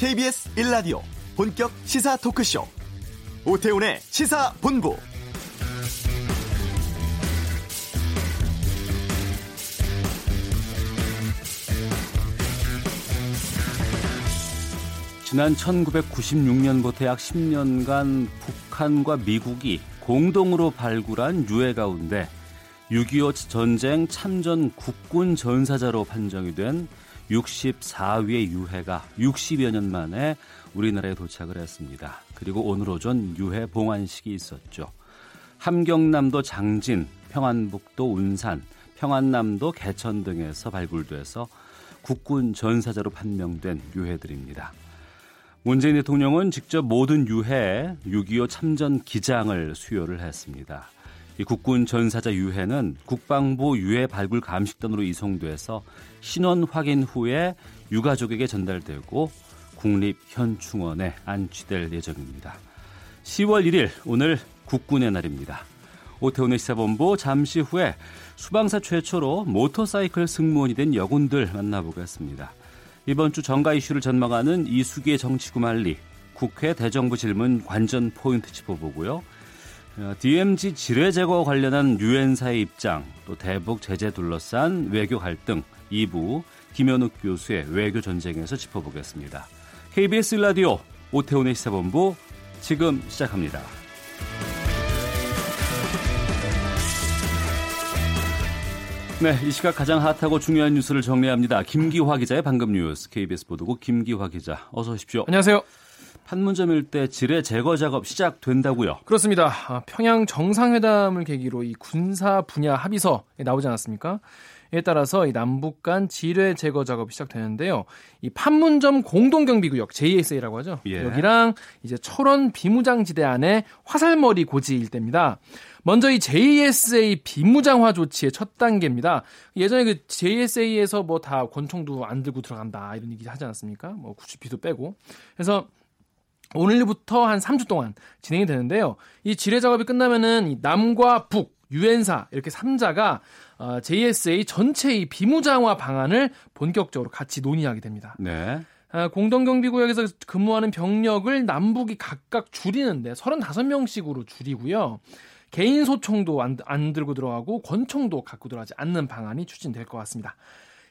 KBS 1라디오 본격 시사 토크쇼. 오태훈의 시사본부. 지난 1996년부터 약 10년간 북한과 미국이 공동으로 발굴한 유해 가운데 6.25 전쟁 참전 국군 전사자로 판정이 된 64위의 유해가 60여 년 만에 우리나라에 도착을 했습니다. 그리고 오늘 오전 유해 봉안식이 있었죠. 함경남도 장진, 평안북도 운산, 평안남도 개천 등에서 발굴돼서 국군 전사자로 판명된 유해들입니다. 문재인 대통령은 직접 모든 유해 6.25 참전 기장을 수여를 했습니다. 이 국군 전사자 유해는 국방부 유해 발굴 감식단으로 이송돼서 신원 확인 후에 유가족에게 전달되고 국립현충원에 안치될 예정입니다. 10월 1일 오늘 국군의 날입니다. 오태훈의 시사본부 잠시 후에 수방사 최초로 모터사이클 승무원이 된 여군들 만나보겠습니다. 이번 주 정가 이슈를 전망하는 이수기의 정치구말리, 국회 대정부 질문 관전 포인트 짚어보고요. DMZ 지뢰 제거 관련한 유엔사의 입장, 또 대북 제재 둘러싼 외교 갈등 2부 김현욱 교수의 외교 전쟁에서 짚어보겠습니다. KBS 라디오 오태훈의 시사본부 지금 시작합니다. 네, 이 시각 가장 핫하고 중요한 뉴스를 정리합니다. 김기화 기자의 방금 뉴스 KBS 보도국 김기화 기자 어서 오십시오. 안녕하세요. 판문점 일 대 지뢰 제거 작업 시작된다고요? 그렇습니다. 아, 평양 정상회담을 계기로 이 군사 분야 합의서에 나오지 않았습니까? 이에 따라서 이 남북 간 지뢰 제거 작업이 시작되는데요. 이 판문점 공동경비구역 JSA라고 하죠. 예. 여기랑 이제 철원 비무장지대 안에 화살머리 고지 일대입니다. 먼저 이 JSA 비무장화 조치의 첫 단계입니다. 예전에 그 JSA에서 뭐 다 권총도 안 들고 들어간다 이런 얘기 하지 않았습니까? 뭐 구치피도 빼고. 그래서 오늘부터 한 3주 동안 진행이 되는데요. 이 지뢰 작업이 끝나면은 남과 북, 유엔사 이렇게 3자가 어, JSA 전체의 비무장화 방안을 본격적으로 같이 논의하게 됩니다. 네. 아, 공동경비구역에서 근무하는 병력을 남북이 각각 줄이는데 35명씩으로 줄이고요. 개인 소총도 안, 안 들고 들어가고 권총도 갖고 들어가지 않는 방안이 추진될 것 같습니다.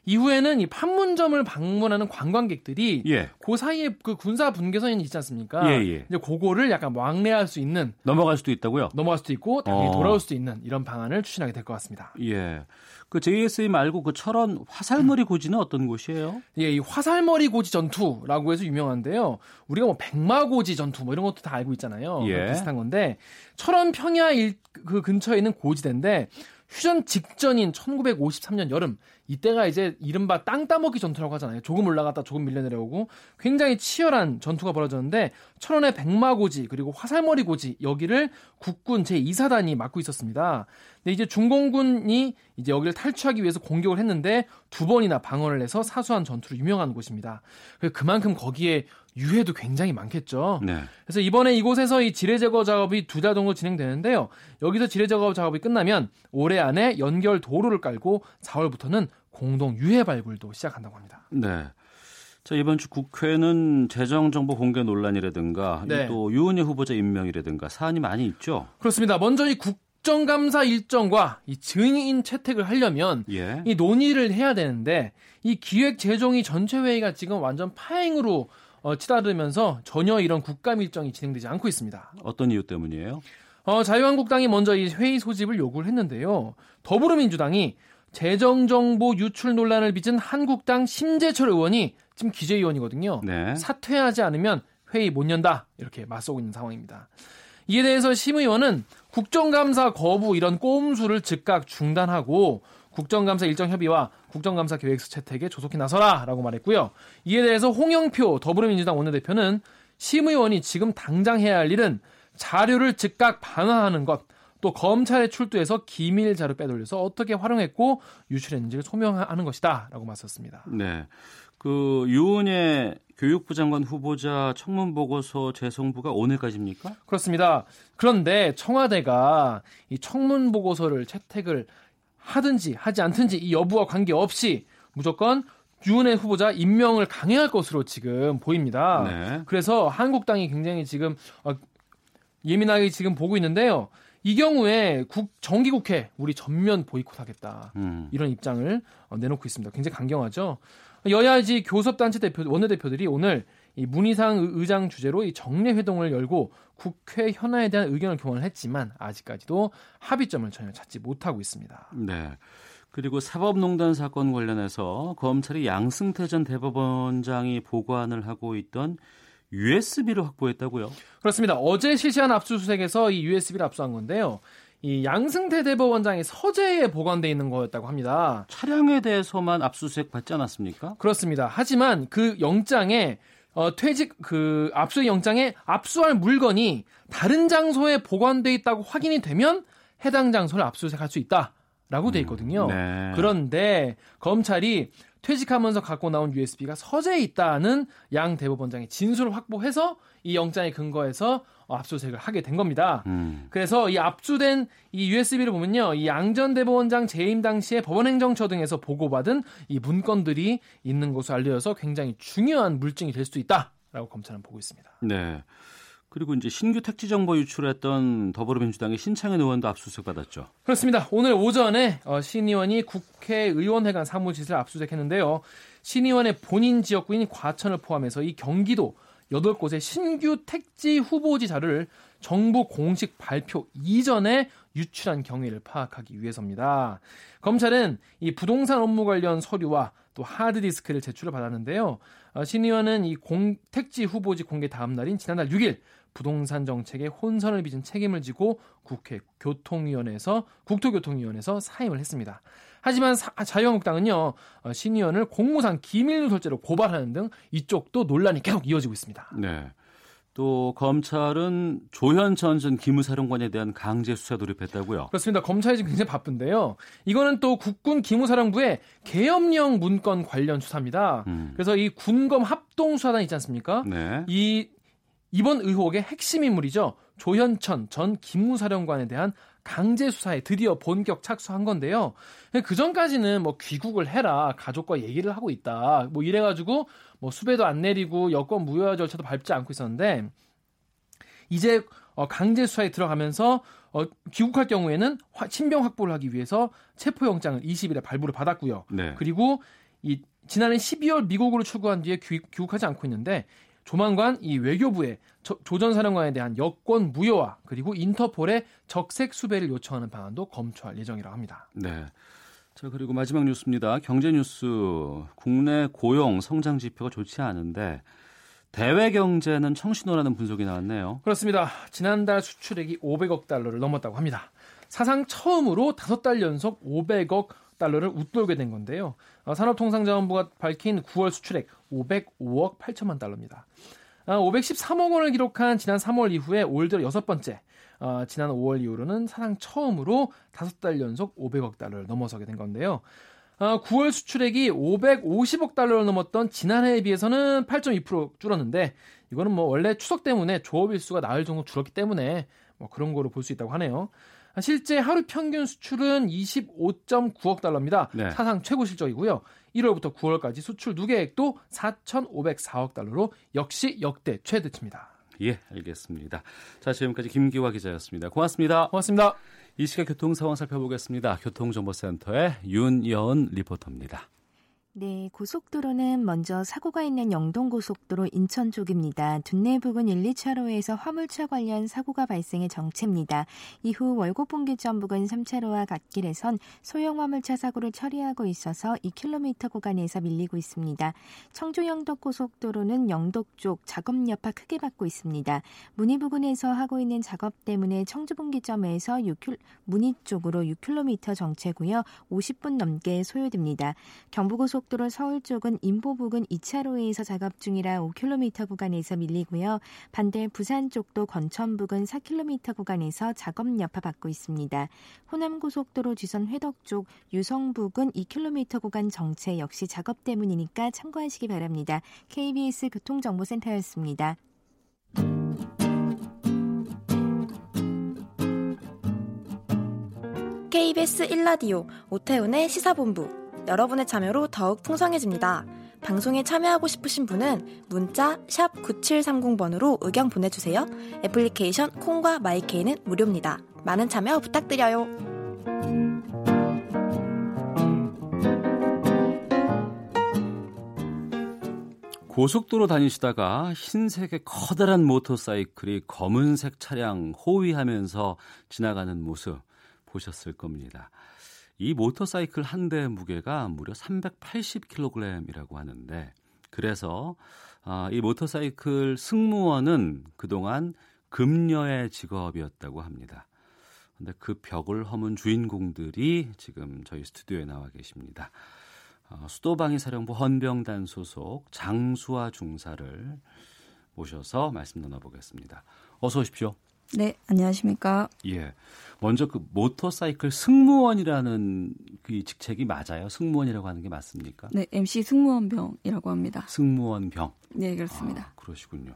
이후에는 이 판문점을 방문하는 관광객들이 예. 그 사이에 그 군사 분계선이 있지 않습니까? 예, 예. 이제 그거를 약간 왕래할 수 있는 넘어갈 수도 있다고요? 넘어갈 수도 있고 당연히 어. 돌아올 수도 있는 이런 방안을 추진하게 될 것 같습니다. 예. 그 JSA 말고 그 철원 화살머리 고지는 어떤 곳이에요? 예, 이 화살머리 고지 전투라고 해서 유명한데요. 우리가 뭐 백마고지 전투 뭐 이런 것도 다 알고 있잖아요. 예. 비슷한 건데 철원 평야 일, 그 근처에 있는 고지대인데 휴전 직전인 1953년 여름 이때가 이제 이른바 땅 따먹기 전투라고 하잖아요. 조금 올라갔다 조금 밀려 내려오고 굉장히 치열한 전투가 벌어졌는데 천원의 백마고지 그리고 화살머리 고지 여기를 국군 제2사단이 맡고 있었습니다. 근데 이제 중공군이 이제 여기를 탈취하기 위해서 공격을 했는데 두 번이나 방어를 해서 사수한 전투로 유명한 곳입니다. 그만큼 거기에 유해도 굉장히 많겠죠. 네. 그래서 이번에 이곳에서 이 지뢰 제거 작업이 두 달 정도 진행되는데요. 여기서 지뢰 제거 작업이 끝나면 올해 안에 연결 도로를 깔고 4월부터는 공동 유해 발굴도 시작한다고 합니다. 네. 자, 이번 주 국회는 재정정보 공개 논란이라든가 네. 또 유은혜 후보자 임명이라든가 사안이 많이 있죠. 그렇습니다. 먼저 이 국정감사 일정과 이 증인 채택을 하려면 예. 이 논의를 해야 되는데 이 기획재정위 전체 회의가 지금 완전 파행으로 어, 치달으면서 전혀 이런 국감 일정이 진행되지 않고 있습니다. 어떤 이유 때문이에요? 어, 자유한국당이 먼저 이 회의 소집을 요구를 했는데요. 더불어민주당이 재정정보 유출 논란을 빚은 한국당 심재철 의원이 지금 기재위원이거든요. 네. 사퇴하지 않으면 회의 못 연다 이렇게 맞서고 있는 상황입니다. 이에 대해서 심 의원은 국정감사 거부 이런 꼼수를 즉각 중단하고 국정감사 일정 협의와 국정감사 계획서 채택에 조속히 나서라라고 말했고요. 이에 대해서 홍영표 더불어민주당 원내대표는 심 의원이 지금 당장 해야 할 일은 자료를 즉각 반환하는 것, 또 검찰에 출두해서 기밀 자료 빼돌려서 어떻게 활용했고 유출했는지를 소명하는 것이다라고 맞섰습니다. 네. 그 유은혜 교육부 장관 후보자 청문 보고서 재송부가 오늘까지입니까? 그렇습니다. 그런데 청와대가 이 청문 보고서를 채택을 하든지 하지 않든지 이 여부와 관계없이 무조건 유은혜 후보자 임명을 강행할 것으로 지금 보입니다. 네. 그래서 한국당이 굉장히 지금 어, 예민하게 지금 보고 있는데요. 이 경우에 국, 정기국회 우리 전면 보이콧하겠다 음. 이런 입장을 어, 내놓고 있습니다. 굉장히 강경하죠. 여야지 교섭단체 대표 원내대표들이 오늘 이 문희상 의장 주재로 이 정례 회동을 열고 국회 현안에 대한 의견을 교환을 했지만 아직까지도 합의점을 전혀 찾지 못하고 있습니다. 네. 그리고 사법농단 사건 관련해서 검찰이 양승태 전 대법원장이 보관을 하고 있던 USB를 확보했다고요? 그렇습니다. 어제 실시한 압수수색에서 이 USB를 압수한 건데요. 이 양승태 대법원장의 서재에 보관돼 있는 거였다고 합니다. 차량에 대해서만 압수수색 받지 않았습니까? 그렇습니다. 하지만 그 영장에 어, 퇴직 그 압수 영장에 압수할 물건이 다른 장소에 보관돼 있다고 확인이 되면 해당 장소를 압수수색할 수 있다 라고 돼 있거든요. 네. 그런데 검찰이 퇴직하면서 갖고 나온 USB가 서재에 있다는 양 대법원장의 진술을 확보해서 이 영장에 근거해서 압수수색을 하게 된 겁니다. 음. 그래서 이 압수된 이 USB를 보면요. 이 양전 대법원장 재임 당시에 법원행정처 등에서 보고받은 이 문건들이 있는 것으로 알려져서 굉장히 중요한 물증이 될 수도 있다라고 검찰은 보고 있습니다. 네. 그리고 이제 신규 택지 정보 유출했던 더불어민주당의 신창현 의원도 압수수색 받았죠. 그렇습니다. 오늘 오전에 어, 신 의원이 국회의원회관 사무실을 압수수색했는데요. 신 의원의 본인 지역구인 과천을 포함해서 이 경기도 8곳의 신규 택지 후보지 자료를 정부 공식 발표 이전에 유출한 경위를 파악하기 위해서입니다. 검찰은 이 부동산 업무 관련 서류와 또 하드디스크를 제출을 받았는데요. 어, 신 의원은 이 공, 택지 후보지 공개 다음 날인 지난달 6일 부동산 정책에 혼선을 빚은 책임을 지고 국회 교통위원회에서 국토교통위원회에서 사임을 했습니다. 하지만 사, 자유한국당은요 어, 신 의원을 공무상 기밀 누설죄로 고발하는 등 이쪽도 논란이 계속 이어지고 있습니다. 네. 또 검찰은 조현천 전 기무사령관에 대한 강제 수사 돌입했다고요. 그렇습니다. 검찰이 지금 굉장히 바쁜데요. 이거는 또 국군 기무사령부의 계엄령 문건 관련 수사입니다. 음. 그래서 이 군검 합동 수사단 있지 않습니까? 네. 이 이번 의혹의 핵심 인물이죠. 조현천 전 기무사령관에 대한 강제 수사에 드디어 본격 착수한 건데요. 그 전까지는 뭐 귀국을 해라 가족과 얘기를 하고 있다 뭐 이래가지고 뭐 수배도 안 내리고 여권 무효화 절차도 밟지 않고 있었는데 이제 어, 강제 수사에 들어가면서 어, 귀국할 경우에는 화, 친병 확보를 하기 위해서 체포영장을 20일에 발부를 받았고요. 네. 그리고 이 지난해 12월 미국으로 출국한 뒤에 귀, 귀국하지 않고 있는데 조만간 이 외교부에 조전 사령관에 대한 여권 무효화 그리고 인터폴의 적색 수배를 요청하는 방안도 검토할 예정이라고 합니다. 네. 자 그리고 마지막 뉴스입니다. 경제 뉴스. 국내 고용 성장 지표가 좋지 않은데 대외 경제는 청신호라는 분석이 나왔네요. 그렇습니다. 지난달 수출액이 500억 달러를 넘었다고 합니다. 사상 처음으로 5달 연속 500억 달러를 웃돌게 된 건데요. 어, 산업통상자원부가 밝힌 9월 수출액 505억 8천만 달러입니다. 513억 아, 원을 기록한 지난 3월 이후에 올 들어 여섯 번째, 어, 지난 5월 이후로는 사상 처음으로 5달 연속 500억 달러를 넘어서게 된 건데요. 9월 어, 수출액이 550억 달러를 넘었던 지난해에 비해서는 8.2% 줄었는데 이거는 뭐 원래 추석 때문에 조업 일수가 나흘 정도 줄었기 때문에 뭐 그런 거로 볼 수 있다고 하네요. 실제 하루 평균 수출은 25.9억 달러입니다. 네. 사상 최고 실적이고요. 1월부터 9월까지 수출 누계액도 4,504억 달러로 역시 역대 최대치입니다. 예, 알겠습니다. 자, 지금까지 김기화 기자였습니다. 고맙습니다. 고맙습니다. 이 시각 교통 상황 살펴보겠습니다. 교통정보센터의 윤여은 리포터입니다. 네, 고속도로는 먼저 사고가 있는 영동고속도로 인천 쪽입니다. 둔내 부근 1, 2차로에서 화물차 관련 사고가 발생해 정체입니다. 이후 월곡분기점 부근 3차로와 갓길에선 소형 화물차 사고를 처리하고 있어서 2km 구간에서 밀리고 있습니다. 청주 영덕 고속도로는 영덕 쪽 작업 여파 크게 받고 있습니다. 문희 부근에서 하고 있는 작업 때문에 청주 분기점에서 6km, 문희 쪽으로 6km 정체고요. 50분 넘게 소요됩니다. 경부고속 고속도로 서울 쪽은 인보 부근 2차로에서 작업 중이라 5km 구간에서 밀리고요. 반대 부산 쪽도 건천 부근 4km 구간에서 작업 여파 받고 있습니다. 호남 고속도로 지선 회덕 쪽 유성 부근 2km 구간 정체 역시 작업 때문이니까 참고하시기 바랍니다. KBS 교통정보센터였습니다. KBS 1라디오 오태훈의 시사본부 여러분의 참여로 더욱 풍성해집니다. 방송에 참여하고 싶으신 분은 문자 9730번으로 의견 보내주세요. 애플리케이션 콩과 마이케이는 무료입니다. 많은 참여 부탁드려요. 고속도로 다니시다가 흰색의 커다란 모터사이클이 검은색 차량 호위하면서 지나가는 모습 보셨을 겁니다. 이 모터사이클 한 대 무게가 무려 380kg이라고 하는데 그래서 아, 이 모터사이클 승무원은 그동안 금녀의 직업이었다고 합니다. 근데 그 벽을 허문 주인공들이 지금 저희 스튜디오에 나와 계십니다. 어, 수도방위 사령부 헌병단 소속 장수와 중사를 모셔서 말씀 나눠보겠습니다. 어서 오십시오. 네, 안녕하십니까. 예. 먼저 그 모터사이클 승무원이라는 그 직책이 맞아요? 승무원이라고 하는 게 맞습니까? 네, MC 승무원병이라고 합니다. 승무원병. 네, 그렇습니다. 아, 그러시군요.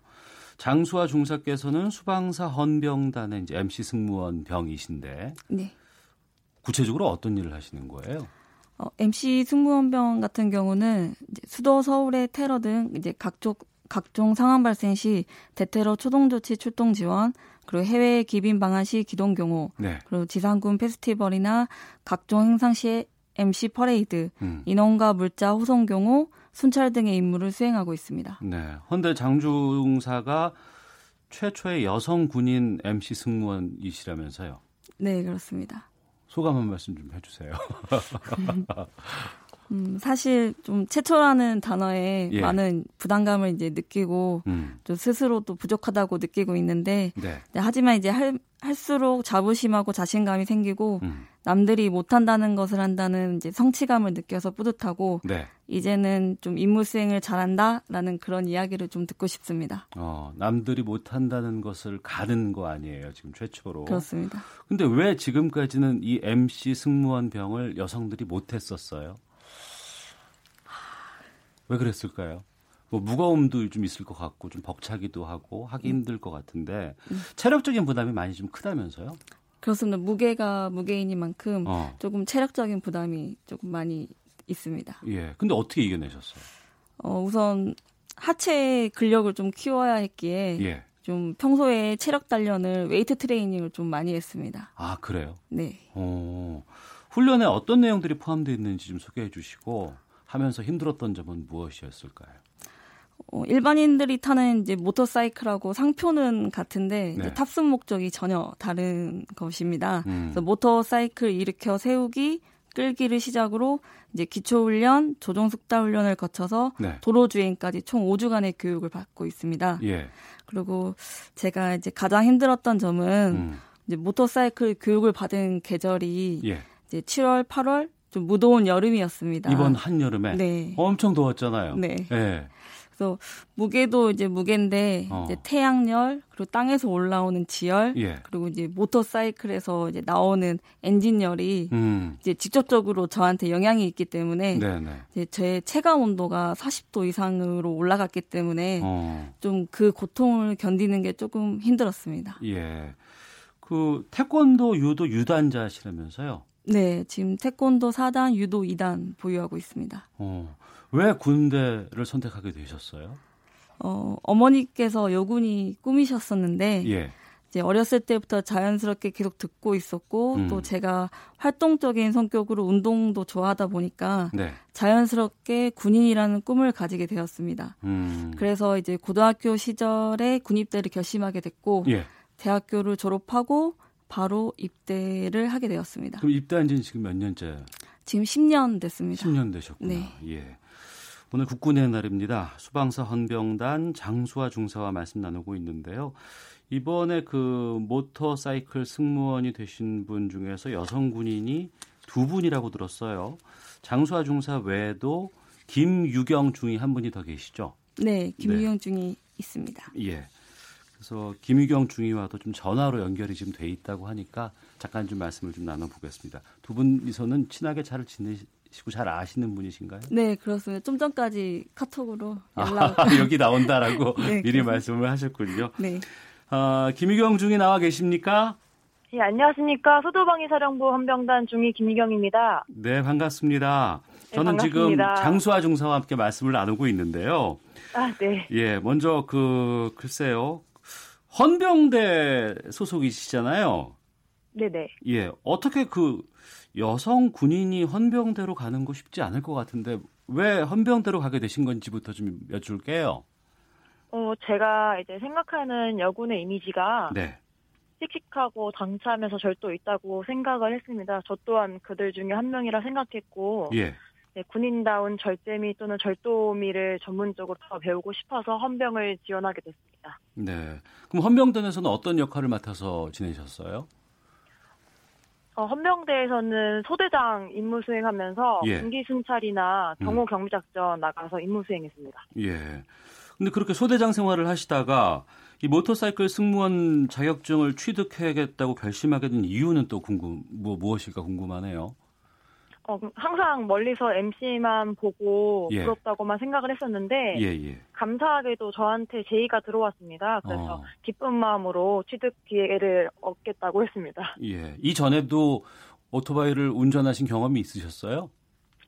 장수와 중사께서는 수방사 헌병단의 이제 MC 승무원병이신데 네. 구체적으로 어떤 일을 하시는 거예요? 어, MC 승무원병 같은 경우는 이제 수도 서울의 테러 등 이제 각종 각종 상황 발생 시 대테러 초동 조치 출동 지원, 그리고 해외 귀빈 방한 시 기동 경호, 네. 그리고 지상군 페스티벌이나 각종 행사 시에 MC 퍼레이드, 음. 인원과 물자 호송 경호, 순찰 등의 임무를 수행하고 있습니다. 네. 헌데 장중사가 최초의 여성 군인 MC 승무원이시라면서요. 네, 그렇습니다. 소감 한 말씀 좀 해주세요. 음, 사실 좀 최초라는 단어에 예. 많은 부담감을 이제 느끼고 음. 좀 스스로 또 부족하다고 느끼고 있는데 네. 네, 하지만 이제 할, 할수록 자부심하고 자신감이 생기고 음. 남들이 못한다는 것을 한다는 이제 성취감을 느껴서 뿌듯하고 네. 이제는 좀 임무 수행을 잘한다라는 그런 이야기를 좀 듣고 싶습니다. 어, 남들이 못한다는 것을 가는 거 아니에요, 지금 최초로. 그렇습니다. 근데 왜 지금까지는 이 MC 승무원 병을 여성들이 못했었어요? 왜 그랬을까요? 뭐 무거움도 좀 있을 것 같고 좀 벅차기도 하고 하기 힘들 것 같은데 체력적인 부담이 많이 좀 크다면서요? 그렇습니다. 무게가 무게이니만큼 어. 조금 체력적인 부담이 조금 많이 있습니다. 예. 근데 어떻게 이겨내셨어요? 어, 우선 하체 근력을 좀 키워야 했기에 예. 좀 평소에 체력 단련을 웨이트 트레이닝을 좀 많이 했습니다. 아, 그래요? 네. 어. 훈련에 어떤 내용들이 포함되어 있는지 좀 소개해 주시고 하면서 힘들었던 점은 무엇이었을까요? 어, 일반인들이 타는 이제 모터사이클하고 상표는 같은데 네. 탑승 목적이 전혀 다른 것입니다. 음. 그래서 모터사이클 일으켜 세우기, 끌기를 시작으로 이제 기초 훈련, 조종 숙달 훈련을 거쳐서 네. 도로 주행까지 총 5주간의 교육을 받고 있습니다. 예. 그리고 제가 이제 가장 힘들었던 점은 음. 이제 모터사이클 교육을 받은 계절이 예. 이제 7월, 8월 좀 무더운 여름이었습니다. 이번 한 여름에 네. 엄청 더웠잖아요. 네. 예. 그래서 무게도 이제 무게인데 어. 이제 태양열 그리고 땅에서 올라오는 지열 예. 그리고 이제 모터사이클에서 이제 나오는 엔진열이 음. 이제 직접적으로 저한테 영향이 있기 때문에 네, 네. 이제 제 체감 온도가 40도 이상으로 올라갔기 때문에 어. 좀그 고통을 견디는 게 조금 힘들었습니다. 예. 그 태권도 유도 유단자시라면서요? 네, 지금 태권도 4단, 유도 2단 보유하고 있습니다. 어. 왜 군대를 선택하게 되셨어요? 어, 어머니께서 여군이 꿈이셨었는데 예. 이제 어렸을 때부터 자연스럽게 계속 듣고 있었고 음. 또 제가 활동적인 성격으로 운동도 좋아하다 보니까 네. 자연스럽게 군인이라는 꿈을 가지게 되었습니다. 음. 그래서 이제 고등학교 시절에 군입대를 결심하게 됐고 예. 대학교를 졸업하고 바로 입대를 하게 되었습니다. 그럼 입대한 지는 지금 몇 년째? 지금 10년 됐습니다. 10년 되셨구나. 네. 예. 오늘 국군의 날입니다. 수방사 헌병단 장수와 중사와 말씀 나누고 있는데요. 이번에 그 모터사이클 승무원이 되신 분 중에서 여성 군인이 두 분이라고 들었어요. 장수와 중사 외에도 김유경 중이 한 분이 더 계시죠? 네, 김유영 중이 있습니다. 예. 그래서 김유경 중위와도 좀 전화로 연결이 지금 돼 있다고 하니까 잠깐 좀 말씀을 좀 나눠보겠습니다. 두 분이서는 친하게 잘 지내시고 잘 아시는 분이신가요? 네, 그렇습니다. 좀 전까지 카톡으로 아, 연락. 여기 나온다라고 네, 미리 그렇습니다. 말씀을 하셨군요. 네. 아, 김유경 중이 나와 계십니까? 예, 안녕하십니까. 소도방위 사령부 헌병단 중위 김희경입니다. 네, 반갑습니다. 저는 네, 지금. 장수아 중사와 함께 말씀을 나누고 있는데요. 아, 네. 예, 먼저 그 글쎄요. 헌병대 소속이시잖아요. 네네. 예, 어떻게 그 여성 군인이 헌병대로 가는 거 쉽지 않을 것 같은데 왜 헌병대로 가게 되신 건지부터 좀 여쭐게요. 어, 제가 이제 생각하는 여군의 이미지가 네. 씩씩하고 당차하면서 절도 있다고 생각을 했습니다. 저 또한 그들 중에 한 명이라 생각했고, 예. 네, 군인다운 절제미 또는 절도미를 전문적으로 더 배우고 싶어서 헌병을 지원하게 됐습니다. 네. 그럼 헌병단에서는 어떤 역할을 맡아서 지내셨어요? 어, 헌병대에서는 소대장 임무 수행하면서 예. 군기 순찰이나 음. 경호 경비 작전 나가서 임무 수행했습니다. 예. 근데 그렇게 소대장 생활을 하시다가 이 모터사이클 승무원 자격증을 취득해야겠다고 결심하게 된 이유는 또 궁금 뭐 무엇일까 궁금하네요. 어, 항상 멀리서 MC만 보고 예. 부럽다고만 생각을 했었는데 예, 예. 감사하게도 저한테 제의가 들어왔습니다. 그래서 어. 기쁜 마음으로 취득 기회를 얻겠다고 했습니다. 예. 이 전에도 오토바이를 운전하신 경험이 있으셨어요?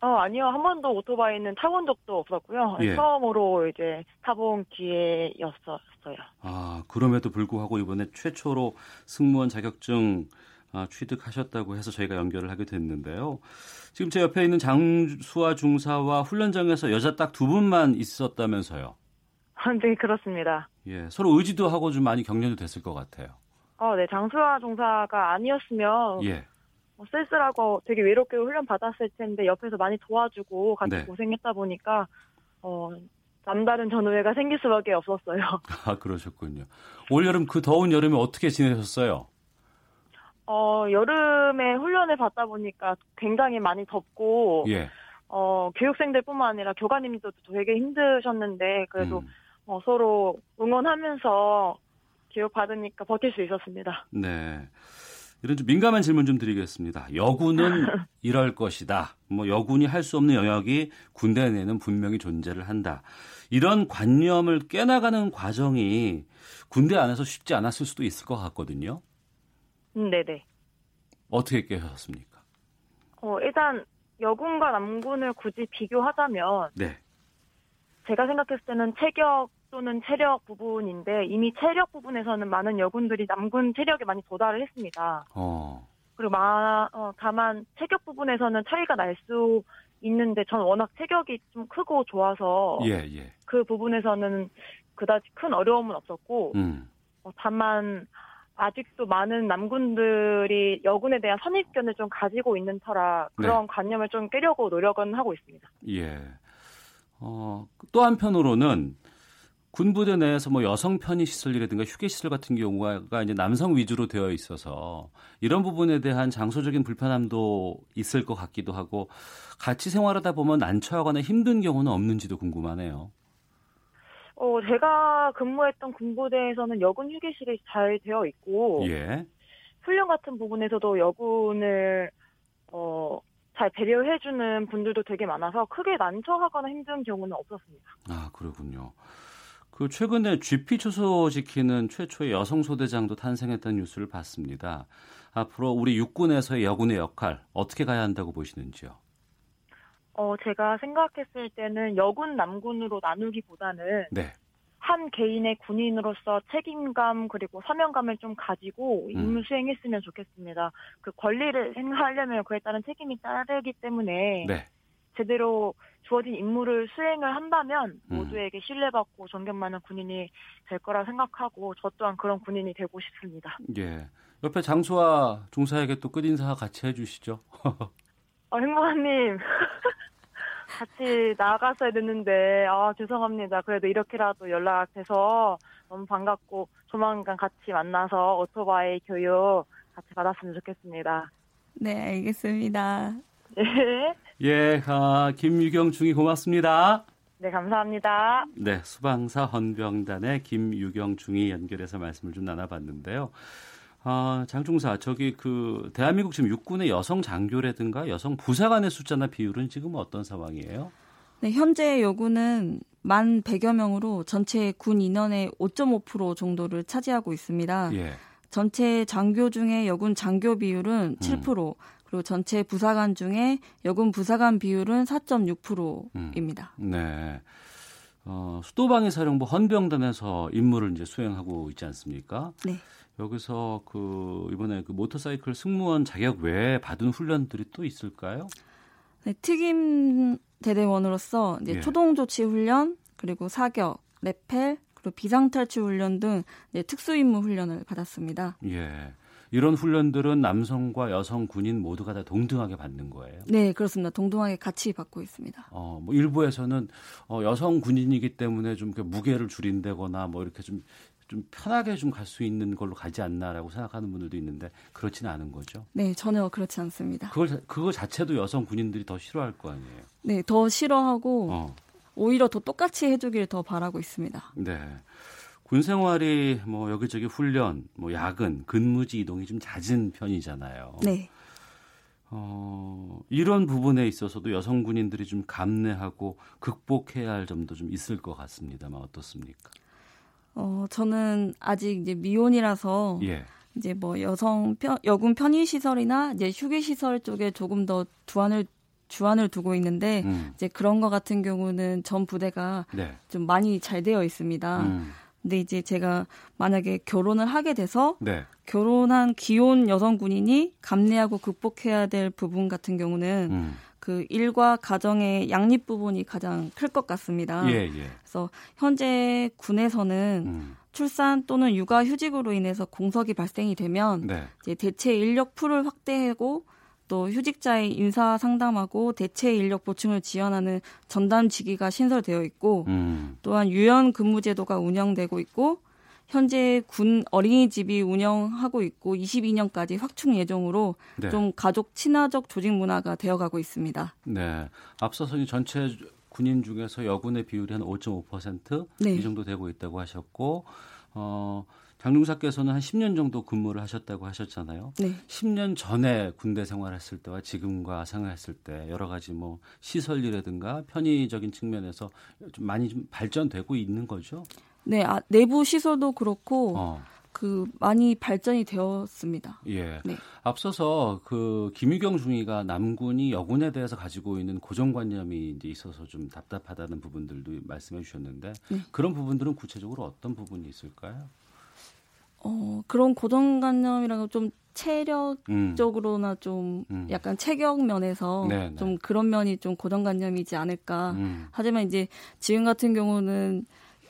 어, 아니요. 한 번도 오토바이는 타본 적도 없었고요. 예. 처음으로 이제 타본 기회였었어요. 아, 그럼에도 불구하고 이번에 최초로 승무원 자격증 아, 취득하셨다고 해서 저희가 연결을 하게 됐는데요. 지금 제 옆에 있는 장수와 중사와 훈련장에서 여자 딱 두 분만 있었다면서요. 네, 그렇습니다. 예, 서로 의지도 하고 좀 많이 격려도 됐을 것 같아요. 어, 네. 장수와 종사가 아니었으면 예, 뭐 쓸쓸하고 되게 외롭게 훈련 받았을 텐데 옆에서 많이 도와주고 같이 네. 고생했다 보니까 어, 남다른 전우회가 생길 수밖에 없었어요. 아 그러셨군요. 올 여름 그 더운 여름에 어떻게 지내셨어요? 어, 여름에 훈련을 받다 보니까 굉장히 많이 덥고 예, 어, 교육생들 뿐만 아니라 교관님도 되게 힘드셨는데 그래도 음, 어, 서로 응원하면서 교육 받으니까 버틸 수 있었습니다. 네. 이런 좀 민감한 질문 좀 드리겠습니다. 여군은 이럴 것이다. 뭐 여군이 할 수 없는 영역이 군대 내는 분명히 존재를 한다. 이런 관념을 깨나가는 과정이 군대 안에서 쉽지 않았을 수도 있을 것 같거든요. 음, 네네. 어떻게 깨셨습니까? 어, 일단 여군과 남군을 굳이 비교하자면 네. 제가 생각했을 때는 체격 또는 체력 부분인데 이미 체력 부분에서는 많은 여군들이 남군 체력에 많이 도달을 했습니다. 어, 그리고 마, 어, 다만 체격 부분에서는 차이가 날 수 있는데 전 워낙 체격이 좀 크고 좋아서 예, 예. 그 부분에서는 그다지 큰 어려움은 없었고 음, 어, 다만 아직도 많은 남군들이 여군에 대한 선입견을 좀 가지고 있는 터라 그런 관념을 좀 깨려고 노력은 하고 있습니다. 예. 어, 또 한편으로는 군부대 내에서 뭐 여성 편의 시설이라든가 휴게 시설 같은 경우가 이제 남성 위주로 되어 있어서 이런 부분에 대한 장소적인 불편함도 있을 것 같기도 하고 같이 생활하다 보면 난처하거나 힘든 경우는 없는지도 궁금하네요. 어, 제가 근무했던 군부대에서는 여군 휴게실이 잘 되어 있고 예. 훈련 같은 부분에서도 여군을 어, 잘 배려해주는 분들도 되게 많아서 크게 난처하거나 힘든 경우는 없었습니다. 아, 그렇군요. 그 최근에 GP 초소 지키는 최초의 여성 소대장도 탄생했다는 뉴스를 봤습니다. 앞으로 우리 육군에서의 여군의 역할 어떻게 가야 한다고 보시는지요? 어, 제가 생각했을 때는 여군, 남군으로 나누기보다는 네. 한 개인의 군인으로서 책임감 그리고 사명감을 좀 가지고 음. 임무 수행했으면 좋겠습니다. 그 권리를 행사하려면 그에 따른 책임이 따르기 때문에 네. 제대로 주어진 임무를 수행을 한다면 음. 모두에게 신뢰받고 존경받는 군인이 될 거라 생각하고 저 또한 그런 군인이 되고 싶습니다. 예. 옆에 장수와 중사에게 또 끝인사 같이 해주시죠. 어, 행복한님 같이 나갔어야 됐는데 아 죄송합니다. 그래도 이렇게라도 연락돼서 너무 반갑고 조만간 같이 만나서 오토바이 교육 같이 받았으면 좋겠습니다. 네, 알겠습니다. 네, 예, 아, 김유경 중이 고맙습니다. 네 감사합니다. 네, 수방사 헌병단의 김유경 중이 연결해서 말씀을 좀 나눠봤는데요. 아, 장중사, 저기 그 대한민국 지금 육군의 여성 장교라든가 여성 부사관의 숫자나 비율은 지금 어떤 상황이에요? 네, 현재 여군은 만 100여 명으로 전체 군 인원의 5.5% 정도를 차지하고 있습니다. 예. 전체 장교 중에 여군 장교 비율은 7%, 음. 그리고 전체 부사관 중에 여군 부사관 비율은 4.6%입니다. 음. 네. 어, 수도방위 사령부 헌병단에서 임무를 이제 수행하고 있지 않습니까? 네. 여기서 그 이번에 그 모터사이클 승무원 자격 외에 받은 훈련들이 또 있을까요? 네, 특임 대대원으로서 이제 예. 초동 조치 훈련 그리고 사격, 레펠 그리고 비상 탈출 훈련 등 특수 임무 훈련을 받았습니다. 예. 이런 훈련들은 남성과 여성 군인 모두가 다 동등하게 받는 거예요? 네, 그렇습니다. 동등하게 같이 받고 있습니다. 어, 뭐 일부에서는 어, 여성 군인이기 때문에 좀 무게를 줄인다거나 뭐 이렇게 좀, 좀 편하게 좀 갈 수 있는 걸로 가지 않나라고 생각하는 분들도 있는데 그렇지는 않은 거죠? 네, 전혀 그렇지 않습니다. 그걸 그거 자체도 여성 군인들이 더 싫어할 거 아니에요? 네, 더 싫어하고 어. 오히려 더 똑같이 해주길 더 바라고 있습니다. 네. 군 생활이 뭐 여기저기 훈련, 뭐 야근, 근무지 이동이 좀 잦은 편이잖아요. 네. 어, 이런 부분에 있어서도 여성 군인들이 좀 감내하고 극복해야 할 점도 좀 있을 것 같습니다만 어떻습니까? 어, 저는 아직 이제 미혼이라서 예. 이제 뭐 여성 편, 여군 편의 시설이나 이제 휴게 시설 쪽에 조금 더 두안을 주안을 두고 있는데 음. 이제 그런 거 같은 경우는 전 부대가 네. 좀 많이 잘 되어 있습니다. 음. 근데 이제 제가 만약에 결혼을 하게 돼서 네. 결혼한 기혼 여성 군인이 감내하고 극복해야 될 부분 같은 경우는 음. 그 일과 가정의 양립 부분이 가장 클 것 같습니다. 예, 예. 그래서 현재 군에서는 음. 출산 또는 육아 휴직으로 인해서 공석이 발생이 되면 네. 이제 대체 인력 풀을 확대하고 또 휴직자의 인사 상담하고 대체 인력 보충을 지원하는 전담지기가 신설되어 있고 음. 또한 유연 근무 제도가 운영되고 있고 현재 군 어린이집이 운영하고 있고 22년까지 확충 예정으로 네. 좀 가족 친화적 조직 문화가 되어가고 있습니다. 네. 앞서서 전체 군인 중에서 여군의 비율이 한 5.5%이 네. 정도 되고 있다고 하셨고 어 장중사께서는 한 10년 정도 근무를 하셨다고 하셨잖아요. 네. 10년 전에 군대 생활했을 때와 지금과 생활했을 때 여러 가지 뭐 시설이라든가 편의적인 측면에서 좀 많이 좀 발전되고 있는 거죠. 네, 아, 내부 시설도 그렇고 어. 그 많이 발전이 되었습니다. 예. 네. 앞서서 그 김유경 중위가 남군이 여군에 대해서 가지고 있는 고정관념이 이제 있어서 좀 답답하다는 부분들도 말씀해 주셨는데 네. 그런 부분들은 구체적으로 어떤 부분이 있을까요? 어, 그런 고정관념이라고 좀 체력적으로나 음. 좀 음. 약간 체격 면에서 네, 네. 좀 그런 면이 좀 고정관념이지 않을까. 음. 하지만 이제 지금 같은 경우는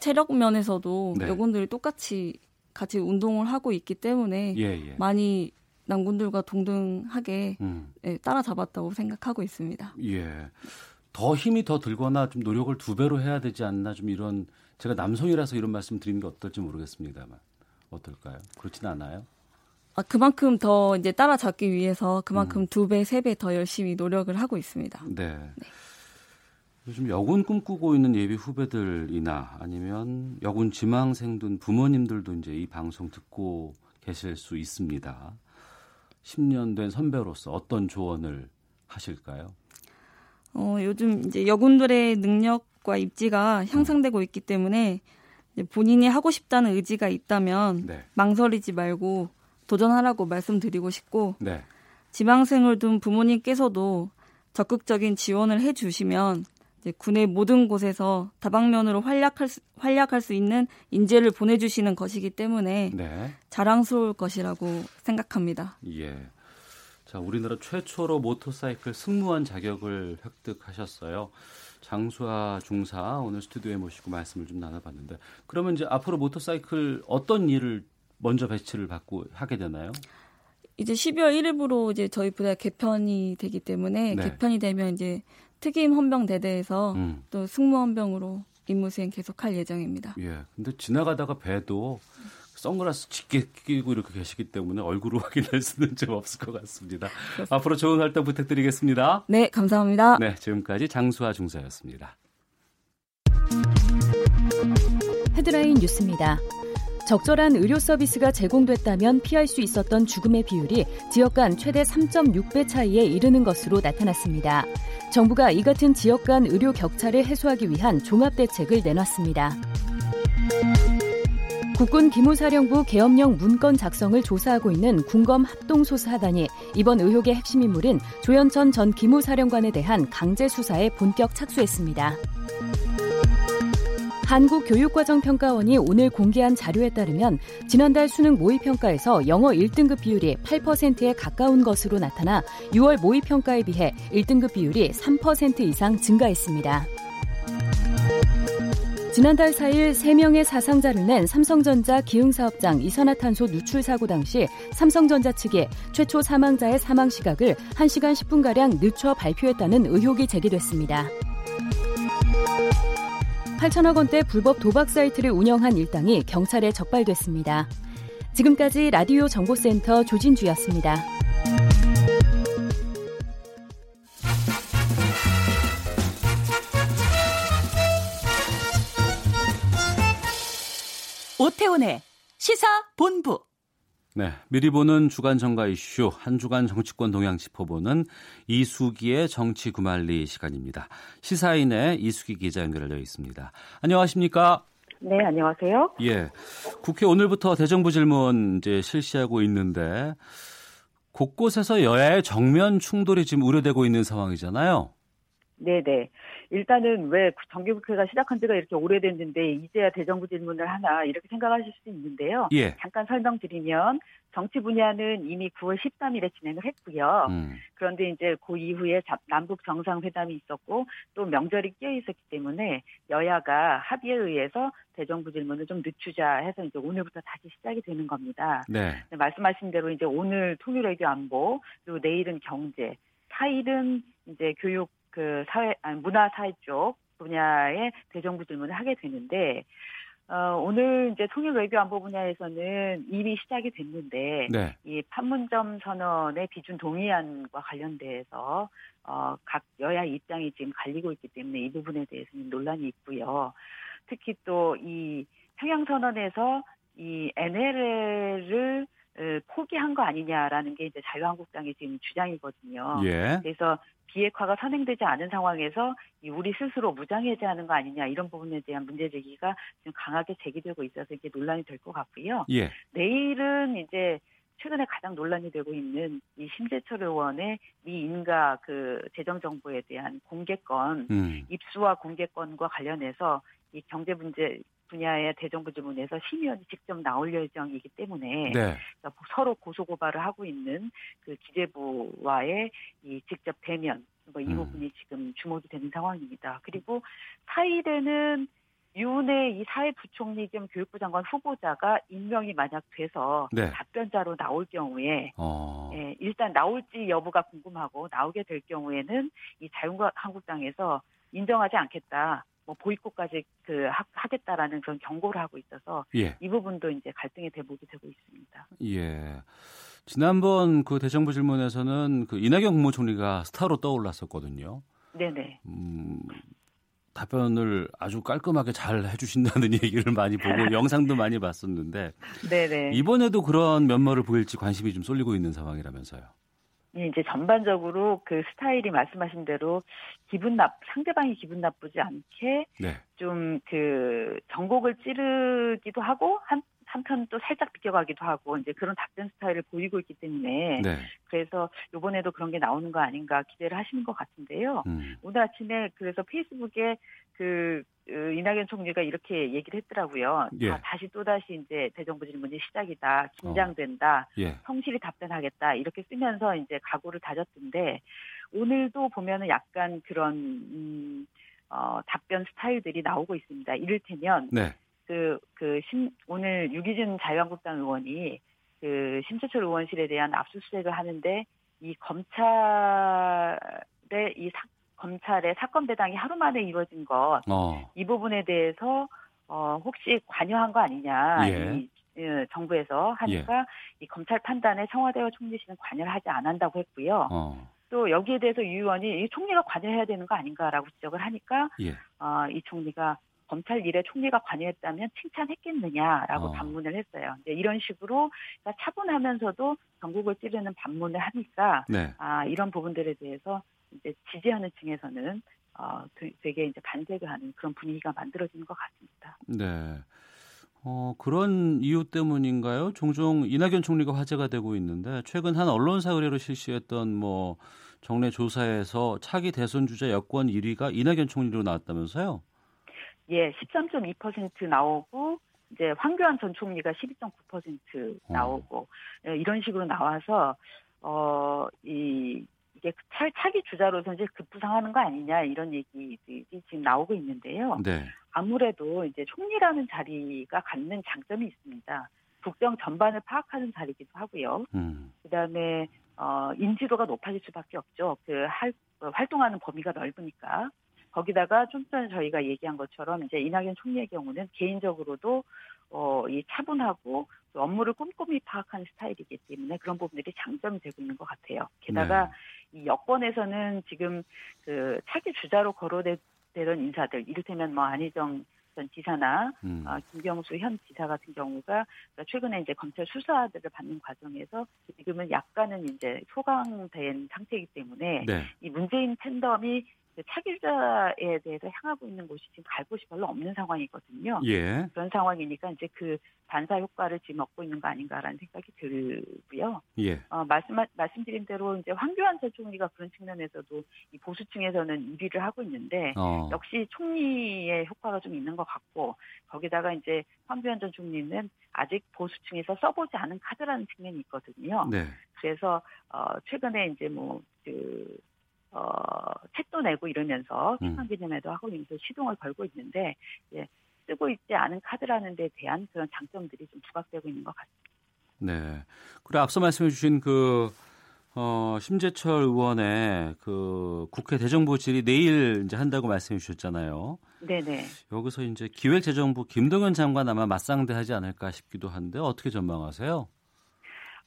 체력 면에서도 네. 여군들이 똑같이 같이 운동을 하고 있기 때문에 예, 예. 많이 남군들과 동등하게 음. 예, 따라잡았다고 생각하고 있습니다. 예. 더 힘이 더 들거나 좀 노력을 두 배로 해야 되지 않나 좀 이런 제가 남성이라서 이런 말씀 드리는 게 어떨지 모르겠습니다만. 어떨까요? 그렇진 않아요? 아, 그만큼 더 이제 따라잡기 위해서 그만큼 음. 두 배, 세 배 더 열심히 노력을 하고 있습니다. 네. 네. 요즘 여군 꿈꾸고 있는 예비 후배들이나 아니면 여군 지망생 둔 부모님들도 이제 이 방송 듣고 계실 수 있습니다. 10년 된 선배로서 어떤 조언을 하실까요? 어, 요즘 이제 여군들의 능력과 입지가 향상되고 있기 때문에 본인이 하고 싶다는 의지가 있다면 네. 망설이지 말고 도전하라고 말씀드리고 싶고 네. 지방생을 둔 부모님께서도 적극적인 지원을 해주시면 군의 모든 곳에서 다방면으로 활약할 수, 활약할 수 있는 인재를 보내주시는 것이기 때문에 네. 자랑스러울 것이라고 생각합니다. 예. 자, 우리나라 최초로 모터사이클 승무원 자격을 획득하셨어요. 장수아 중사 오늘 스튜디오에 모시고 말씀을 좀 나눠봤는데 그러면 이제 앞으로 모터사이클 어떤 일을 먼저 배치를 받고 하게 되나요? 이제 12월 1일부로 이제 저희 부대 개편이 되기 때문에 네. 개편이 되면 이제 특임 헌병 대대에서 음. 또 승무 헌병으로 임무 수행 계속할 예정입니다. 예. 근데 지나가다가 배도 선글라스 짙게 끼고 이렇게 계시기 때문에 얼굴을 확인할 수는 좀 없을 것 같습니다. 그렇습니다. 앞으로 좋은 활동 부탁드리겠습니다. 네, 감사합니다. 네, 지금까지 장수아 중사였습니다. 헤드라인 뉴스입니다. 적절한 의료 서비스가 제공됐다면 피할 수 있었던 죽음의 비율이 지역 간 최대 3.6배 차이에 이르는 것으로 나타났습니다. 정부가 이 같은 지역 간 의료 격차를 해소하기 위한 종합 대책을 내놨습니다. 국군 기무사령부 계엄령 문건 작성을 조사하고 있는 군검 합동수사단이 이번 의혹의 핵심 인물인 조현천 전 기무사령관에 대한 강제 수사에 본격 착수했습니다. 한국교육과정평가원이 오늘 공개한 자료에 따르면 지난달 수능 모의평가에서 영어 1등급 비율이 8%에 가까운 것으로 나타나 6월 모의평가에 비해 1등급 비율이 3% 이상 증가했습니다. 지난달 4일 3명의 사상자를 낸 삼성전자 기흥사업장 이산화탄소 누출 사고 당시 삼성전자 측이 최초 사망자의 사망 시각을 1시간 10분가량 늦춰 발표했다는 의혹이 제기됐습니다. 8천억 원대 불법 도박 사이트를 운영한 일당이 경찰에 적발됐습니다. 지금까지 라디오 정보센터 조진주였습니다. 오태훈의 시사 본부. 네, 미리 보는 주간 정가 이슈 한 주간 정치권 동향 짚어보는 이수기의 정치 구말리 시간입니다. 시사인의 이수기 기자 연결되어 있습니다. 안녕하십니까? 네, 안녕하세요. 예, 국회 오늘부터 대정부 질문 이제 실시하고 있는데 곳곳에서 여야의 정면 충돌이 지금 우려되고 있는 상황이잖아요. 네, 네. 일단은 왜 정기국회가 시작한 지가 이렇게 오래됐는데 이제야 대정부 질문을 하나 이렇게 생각하실 수 있는데요. 예. 잠깐 설명드리면 정치 분야는 이미 9월 13일에 진행을 했고요. 음. 그런데 이제 그 이후에 남북 정상회담이 있었고 또 명절이 끼어 있었기 때문에 여야가 합의에 의해서 대정부 질문을 좀 늦추자 해서 이제 오늘부터 다시 시작이 되는 겁니다. 네. 말씀하신 대로 이제 오늘 통일 외교 안보 그리고 내일은 경제, 4일은 이제 교육 그 사회 아니 문화 사회 쪽 분야의 대정부 질문을 하게 되는데 어, 오늘 이제 통일 외교 안보 분야에서는 이미 시작이 됐는데 네. 이 판문점 선언의 비준 동의안과 관련돼서 어, 각 여야 입장이 지금 갈리고 있기 때문에 이 부분에 대해서는 논란이 있고요. 특히 또 이 평양 선언에서 이 NLL을 포기한 거 아니냐라는 게 이제 자유한국당의 지금 주장이거든요. 예. 그래서 비핵화가 선행되지 않은 상황에서 우리 스스로 무장해제하는 거 아니냐 이런 부분에 대한 문제 제기가 지금 강하게 제기되고 있어서 이게 논란이 될 것 같고요. 예. 내일은 이제 최근에 가장 논란이 되고 있는 이 심재철 의원의 미 인가 그 재정 정보에 대한 공개권 음. 입수와 공개권과 관련해서 이 경제 문제 분야의 대정부 질문에서 심의원이 직접 나올 예정이기 때문에 네. 서로 고소 고발을 하고 있는 그 기재부와의 이 직접 대면 뭐이 음. 부분이 지금 주목이 되는 상황입니다. 그리고 4일에는 유은혜 이 사회부총리 겸 교육부 장관 후보자가 임명이 만약 돼서 네. 답변자로 나올 경우에 어. 예, 일단 나올지 여부가 궁금하고 나오게 될 경우에는 이 자유한국당에서 인정하지 않겠다. 뭐 보이콧까지 그 하, 하겠다라는 그런 경고를 하고 있어서 예. 이 부분도 이제 갈등의 대목이 되고 있습니다. 예. 지난번 그 대정부 질문에서는 그 이낙연 국무총리가 스타로 떠올랐었거든요. 네네. 음, 답변을 아주 깔끔하게 잘 해주신다는 얘기를 많이 보고 영상도 많이 봤었는데 네네. 이번에도 그런 면모를 보일지 관심이 좀 쏠리고 있는 상황이라면서요. 이제 전반적으로 그 스타일이 말씀하신 대로 기분 나 상대방이 기분 나쁘지 않게 네. 좀그 정곡을 찌르기도 하고 한 한편 또 살짝 비껴가기도 하고 이제 그런 답변 스타일을 보이고 있기 때문에 네. 그래서 이번에도 그런 게 나오는 거 아닌가 기대를 하시는 것 같은데요. 음. 오늘 아침에 그래서 페이스북에 그 그, 이낙연 총리가 이렇게 얘기를 했더라고요. 예. 다, 다시 또 다시 이제 대정부 질문이 시작이다, 긴장된다, 예. 성실히 답변하겠다 이렇게 쓰면서 이제 각오를 다졌던데 오늘도 보면은 약간 그런 음, 어, 답변 스타일들이 나오고 있습니다. 이를테면 네. 그, 그, 심, 오늘 유기준 자유한국당 의원이 그 심재철 의원실에 대한 압수수색을 하는데 이 검찰의 이 사, 검찰의 사건 배당이 하루 만에 이루어진 것, 어. 이 부분에 대해서 어, 혹시 관여한 거 아니냐. 예. 이, 예, 정부에서 하니까 이 검찰 판단에 청와대와 총리실은 관여를 하지 않는다고 했고요. 어. 또 여기에 대해서 유 의원이 이 총리가 관여해야 되는 거 아닌가라고 지적을 하니까 예. 어, 이 총리가 검찰 일에 총리가 관여했다면 칭찬했겠느냐라고 어. 반문을 했어요. 이런 식으로 그러니까 차분하면서도 전국을 찌르는 반문을 하니까 네. 아, 이런 부분들에 대해서 이제 지지하는 층에서는 어, 되- 되게 이제 반대가 하는 그런 분위기가 만들어지는 것 같습니다. 네. 어, 그런 이유 때문인가요? 종종 이낙연 총리가 화제가 되고 있는데 최근 한 언론사 의뢰로 실시했던 뭐 정례 조사에서 차기 대선 주자 여권 1위가 이낙연 총리로 나왔다면서요? 예, 13.2% 나오고 이제 황교안 전 총리가 12.9% 나오고 어. 이런 식으로 나와서 어이 이게 차, 차기 주자로서 이제 급부상하는 거 아니냐 이런 얘기들이 지금 나오고 있는데요. 네. 아무래도 이제 총리라는 자리가 갖는 장점이 있습니다. 국정 전반을 파악하는 자리이기도 하고요. 음. 그다음에 어, 인지도가 높아질 수밖에 없죠. 그 할, 어, 활동하는 범위가 넓으니까. 거기다가 좀 전에 저희가 얘기한 것처럼 이제 이낙연 총리의 경우는 개인적으로도 어, 이 차분하고 그 업무를 꼼꼼히 파악하는 스타일이기 때문에 그런 부분들이 장점이 되고 있는 것 같아요. 게다가 네. 이 여권에서는 지금 그 차기 주자로 거론되던 인사들, 이를테면 뭐 안희정 전 지사나 음. 어, 김경수 현 지사 같은 경우가 그러니까 최근에 이제 검찰 수사들을 받는 과정에서 지금은 약간은 이제 소강된 상태이기 때문에 네. 이 문재인 팬덤이 그 차기자에 대해서 향하고 있는 곳이 지금 갈 곳이 별로 없는 상황이거든요. 예. 그런 상황이니까 이제 그 반사 효과를 지금 얻고 있는 거 아닌가라는 생각이 들고요. 예. 어, 말씀 말씀드린 대로 이제 황교안 전 총리가 그런 측면에서도 이 보수층에서는 1위를 하고 있는데 어. 역시 총리의 효과가 좀 있는 것 같고 거기다가 이제 황교안 전 총리는 아직 보수층에서 써보지 않은 카드라는 측면이 있거든요. 네. 그래서 어, 최근에 이제 뭐그 어, 책도 내고 이러면서 평판 기념회도 하고 이러면서 시동을 걸고 있는데 예, 쓰고 있지 않은 카드라는 데 대한 그런 장점들이 좀 부각되고 있는 것 같습니다. 네. 그리고 앞서 말씀해 주신 그 어, 심재철 의원의 그 국회 대정부 질의 내일 이제 한다고 말씀해 주셨잖아요. 네네. 여기서 이제 기획재정부 김동연 장관 아마 맞상대하지 않을까 싶기도 한데 어떻게 전망하세요?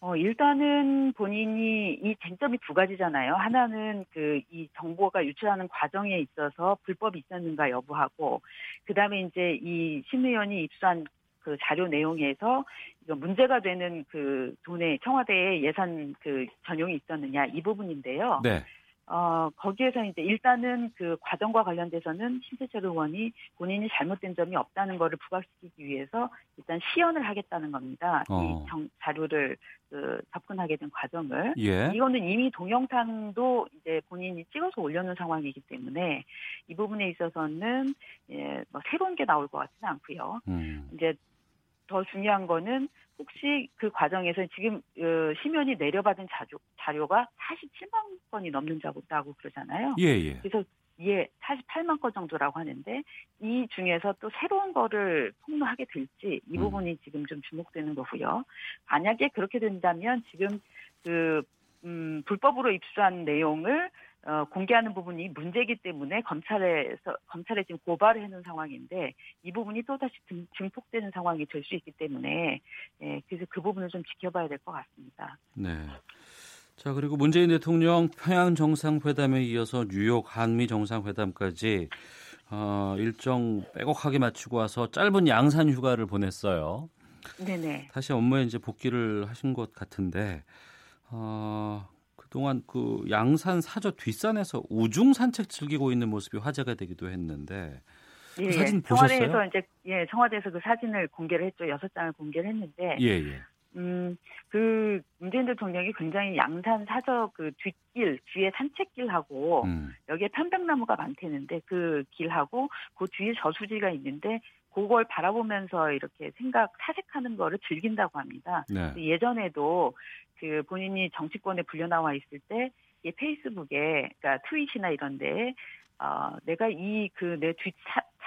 어, 일단은 본인이 이 쟁점이 두 가지잖아요. 하나는 그 이 정보가 유출하는 과정에 있어서 불법이 있었는가 여부하고, 그 다음에 이제 이 심의원이 입수한 그 자료 내용에서 문제가 되는 그 돈의 청와대의 예산 그 전용이 있었느냐 이 부분인데요. 네. 어, 거기에서 이제 일단은 그 과정과 관련돼서는 신세철 의원이 본인이 잘못된 점이 없다는 거를 부각시키기 위해서 일단 시연을 하겠다는 겁니다. 어. 이 정, 자료를 그 접근하게 된 과정을. 예. 이거는 이미 동영상도 이제 본인이 찍어서 올려놓은 상황이기 때문에 이 부분에 있어서는 예, 뭐 새로운 게 나올 것 같지는 않고요. 음. 이제 더 중요한 거는 혹시 그 과정에서 지금 어, 심연이 내려받은 자료, 자료가 47만 건이 넘는 자고있다고 그러잖아요. 예, 예. 그래서 예, 48만 건 정도라고 하는데 이 중에서 또 새로운 거를 폭로하게 될지 이 음. 부분이 음. 지금 좀 주목되는 거고요. 만약에 그렇게 된다면 지금 그 음, 불법으로 입수한 내용을 어, 공개하는 부분이 문제이기 때문에 검찰에서 검찰에 지금 고발을 해놓은 상황인데 이 부분이 또 다시 증폭되는 상황이 될 수 있기 때문에 예, 그래서 그 부분을 좀 지켜봐야 될 것 같습니다. 네. 자 그리고 문재인 대통령 평양 정상회담에 이어서 뉴욕 한미 정상회담까지 어, 일정 빼곡하게 마치고 와서 짧은 양산 휴가를 보냈어요. 네네. 다시 업무에 이제 복귀를 하신 것 같은데 어, 그 동안 그 양산 사저 뒷산에서 우중 산책 즐기고 있는 모습이 화제가 되기도 했는데 그 예, 사진 보셨어요? 청와대에서 이제 예 청와대에서 그 사진을 공개를 했죠 여섯 장을 공개를 했는데 예 예. 음 그 문재인 대통령이 굉장히 양산 사저 그 뒷길 뒤에 산책길하고 음. 여기에 편백나무가 많대는데 그 길하고 그 뒤에 저수지가 있는데 그걸 바라보면서 이렇게 생각 사색하는 거를 즐긴다고 합니다. 네. 예전에도 그 본인이 정치권에 불려 나와 있을 때이 페이스북에 그러니까 트윗이나 이런데 어 내가 이 그 내 뒷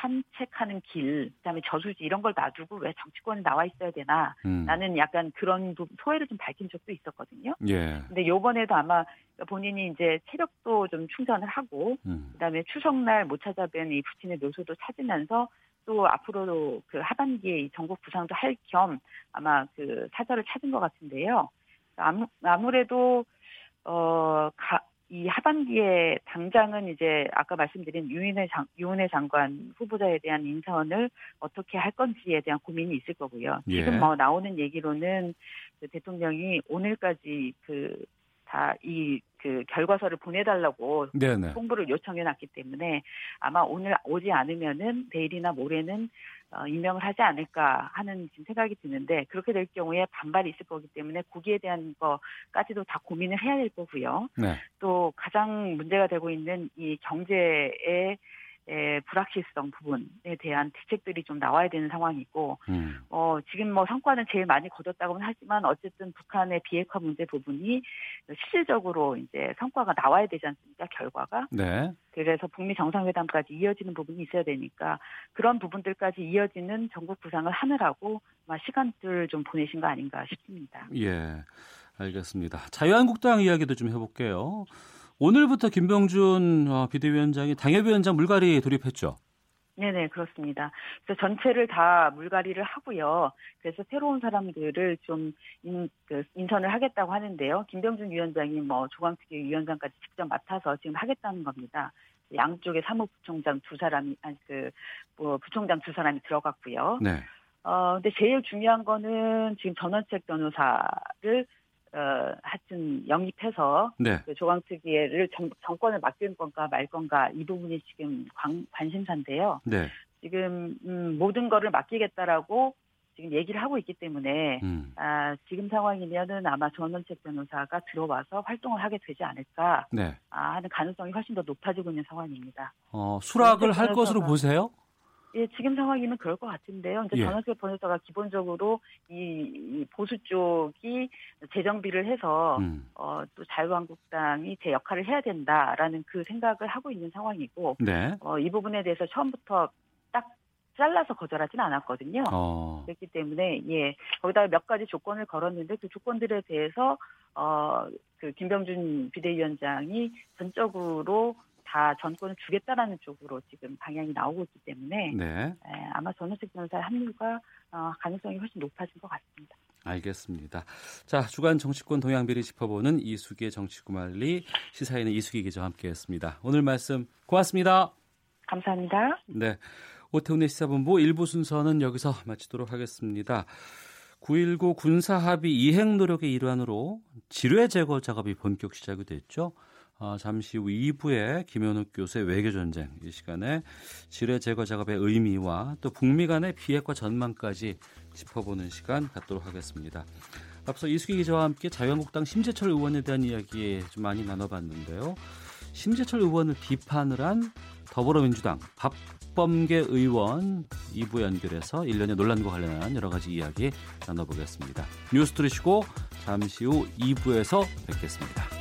산책하는 길 그다음에 저수지 이런 걸 놔두고 왜 정치권에 나와 있어야 되나 음. 나는 약간 그런 소회를 좀 밝힌 적도 있었거든요. 예. 근데 요번에도 아마 본인이 이제 체력도 좀 충전을 하고 음. 그다음에 추석날 못 찾아뵌 이 부친의 묘소도 찾으면서 또 앞으로도 그 하반기에 전국 부상도 할 겸 아마 그 사절을 찾은 것 같은데요. 아무, 아무래도 어, 가, 이 하반기에 당장은 이제 아까 말씀드린 유인의 장, 유은혜 장관 후보자에 대한 인선을 어떻게 할 건지에 대한 고민이 있을 거고요. 예. 지금 뭐 나오는 얘기로는 그 대통령이 오늘까지 그 자, 이그 결과서를 보내달라고 네네. 홍보를 요청해놨기 때문에 아마 오늘 오지 않으면은 내일이나 모레는 어, 임명을 하지 않을까 하는 지금 생각이 드는데 그렇게 될 경우에 반발이 있을 거기 때문에 거기에 대한 거까지도 다 고민을 해야 될 거고요. 네. 또 가장 문제가 되고 있는 이 경제의 에, 불확실성 부분에 대한 대책들이 좀 나와야 되는 상황이고, 음. 어, 지금 뭐 성과는 제일 많이 거뒀다고는 하지만 어쨌든 북한의 비핵화 문제 부분이 실질적으로 이제 성과가 나와야 되지 않습니까? 결과가. 네. 그래서 북미 정상회담까지 이어지는 부분이 있어야 되니까 그런 부분들까지 이어지는 전국 구상을 하느라고 아마 시간들 좀 보내신 거 아닌가 싶습니다. 예. 알겠습니다. 자유한국당 이야기도 좀 해볼게요. 오늘부터 김병준 어, 비대위원장이 당협위원장 물갈이 돌입했죠. 네네 그렇습니다. 그래서 전체를 다 물갈이를 하고요. 그래서 새로운 사람들을 좀 인, 그 인선을 하겠다고 하는데요. 김병준 위원장이 뭐 조광특위 위원장까지 직접 맡아서 지금 하겠다는 겁니다. 양쪽에 사무부총장 두 사람이 아니 그뭐 부총장 두 사람이 들어갔고요. 네. 어 근데 제일 중요한 거는 지금 전원책 변호사를 어, 하여튼 영입해서 네. 그 조광특위를 정, 정권을 맡길 건가 말 건가 이 부분이 지금 관, 관심사인데요. 네. 지금 음, 모든 거를 맡기겠다라고 지금 얘기를 하고 있기 때문에 음. 아, 지금 상황이면은 아마 전원책 변호사가 들어와서 활동을 하게 되지 않을까 네. 아, 하는 가능성이 훨씬 더 높아지고 있는 상황입니다. 어, 수락을 할 것으로 보세요? 예, 지금 상황이면 그럴 것 같은데요. 이제 예. 전원책 변호사가 기본적으로 이, 이 보수 쪽이 재정비를 해서 음. 어, 또 자유한국당이 제 역할을 해야 된다라는 그 생각을 하고 있는 상황이고 네. 어, 이 부분에 대해서 처음부터 딱 잘라서 거절하진 않았거든요. 어. 그렇기 때문에 예 거기다가 몇 가지 조건을 걸었는데 그 조건들에 대해서 어그 김병준 비대위원장이 전적으로 다 전권을 주겠다라는 쪽으로 지금 방향이 나오고 있기 때문에 네. 에, 아마 전원책 변호사의 합류가 어, 가능성이 훨씬 높아진 것 같습니다. 알겠습니다. 자, 주간 정치권 동향비리 짚어보는 이수기의 정치구말리 시사인의 이수기 기자와 함께했습니다. 오늘 말씀 고맙습니다. 감사합니다. 네. 오태훈의 시사본부 1부 순서는 여기서 마치도록 하겠습니다. 9.19 군사합의 이행 노력의 일환으로 지뢰 제거 작업이 본격 시작이 됐죠. 어, 잠시 후 2부에 김현욱 교수의 외교전쟁 이 시간에 지뢰 제거 작업의 의미와 또 북미 간의 비핵화 전망까지 짚어보는 시간 갖도록 하겠습니다. 앞서 이수기 기자와 함께 자유한국당 심재철 의원에 대한 이야기 좀 많이 나눠봤는데요. 심재철 의원을 비판을 한 더불어민주당 박범계 의원 2부 연결해서 일련의 논란과 관련한 여러 가지 이야기 나눠보겠습니다. 뉴스 들으시고 잠시 후 2부에서 뵙겠습니다.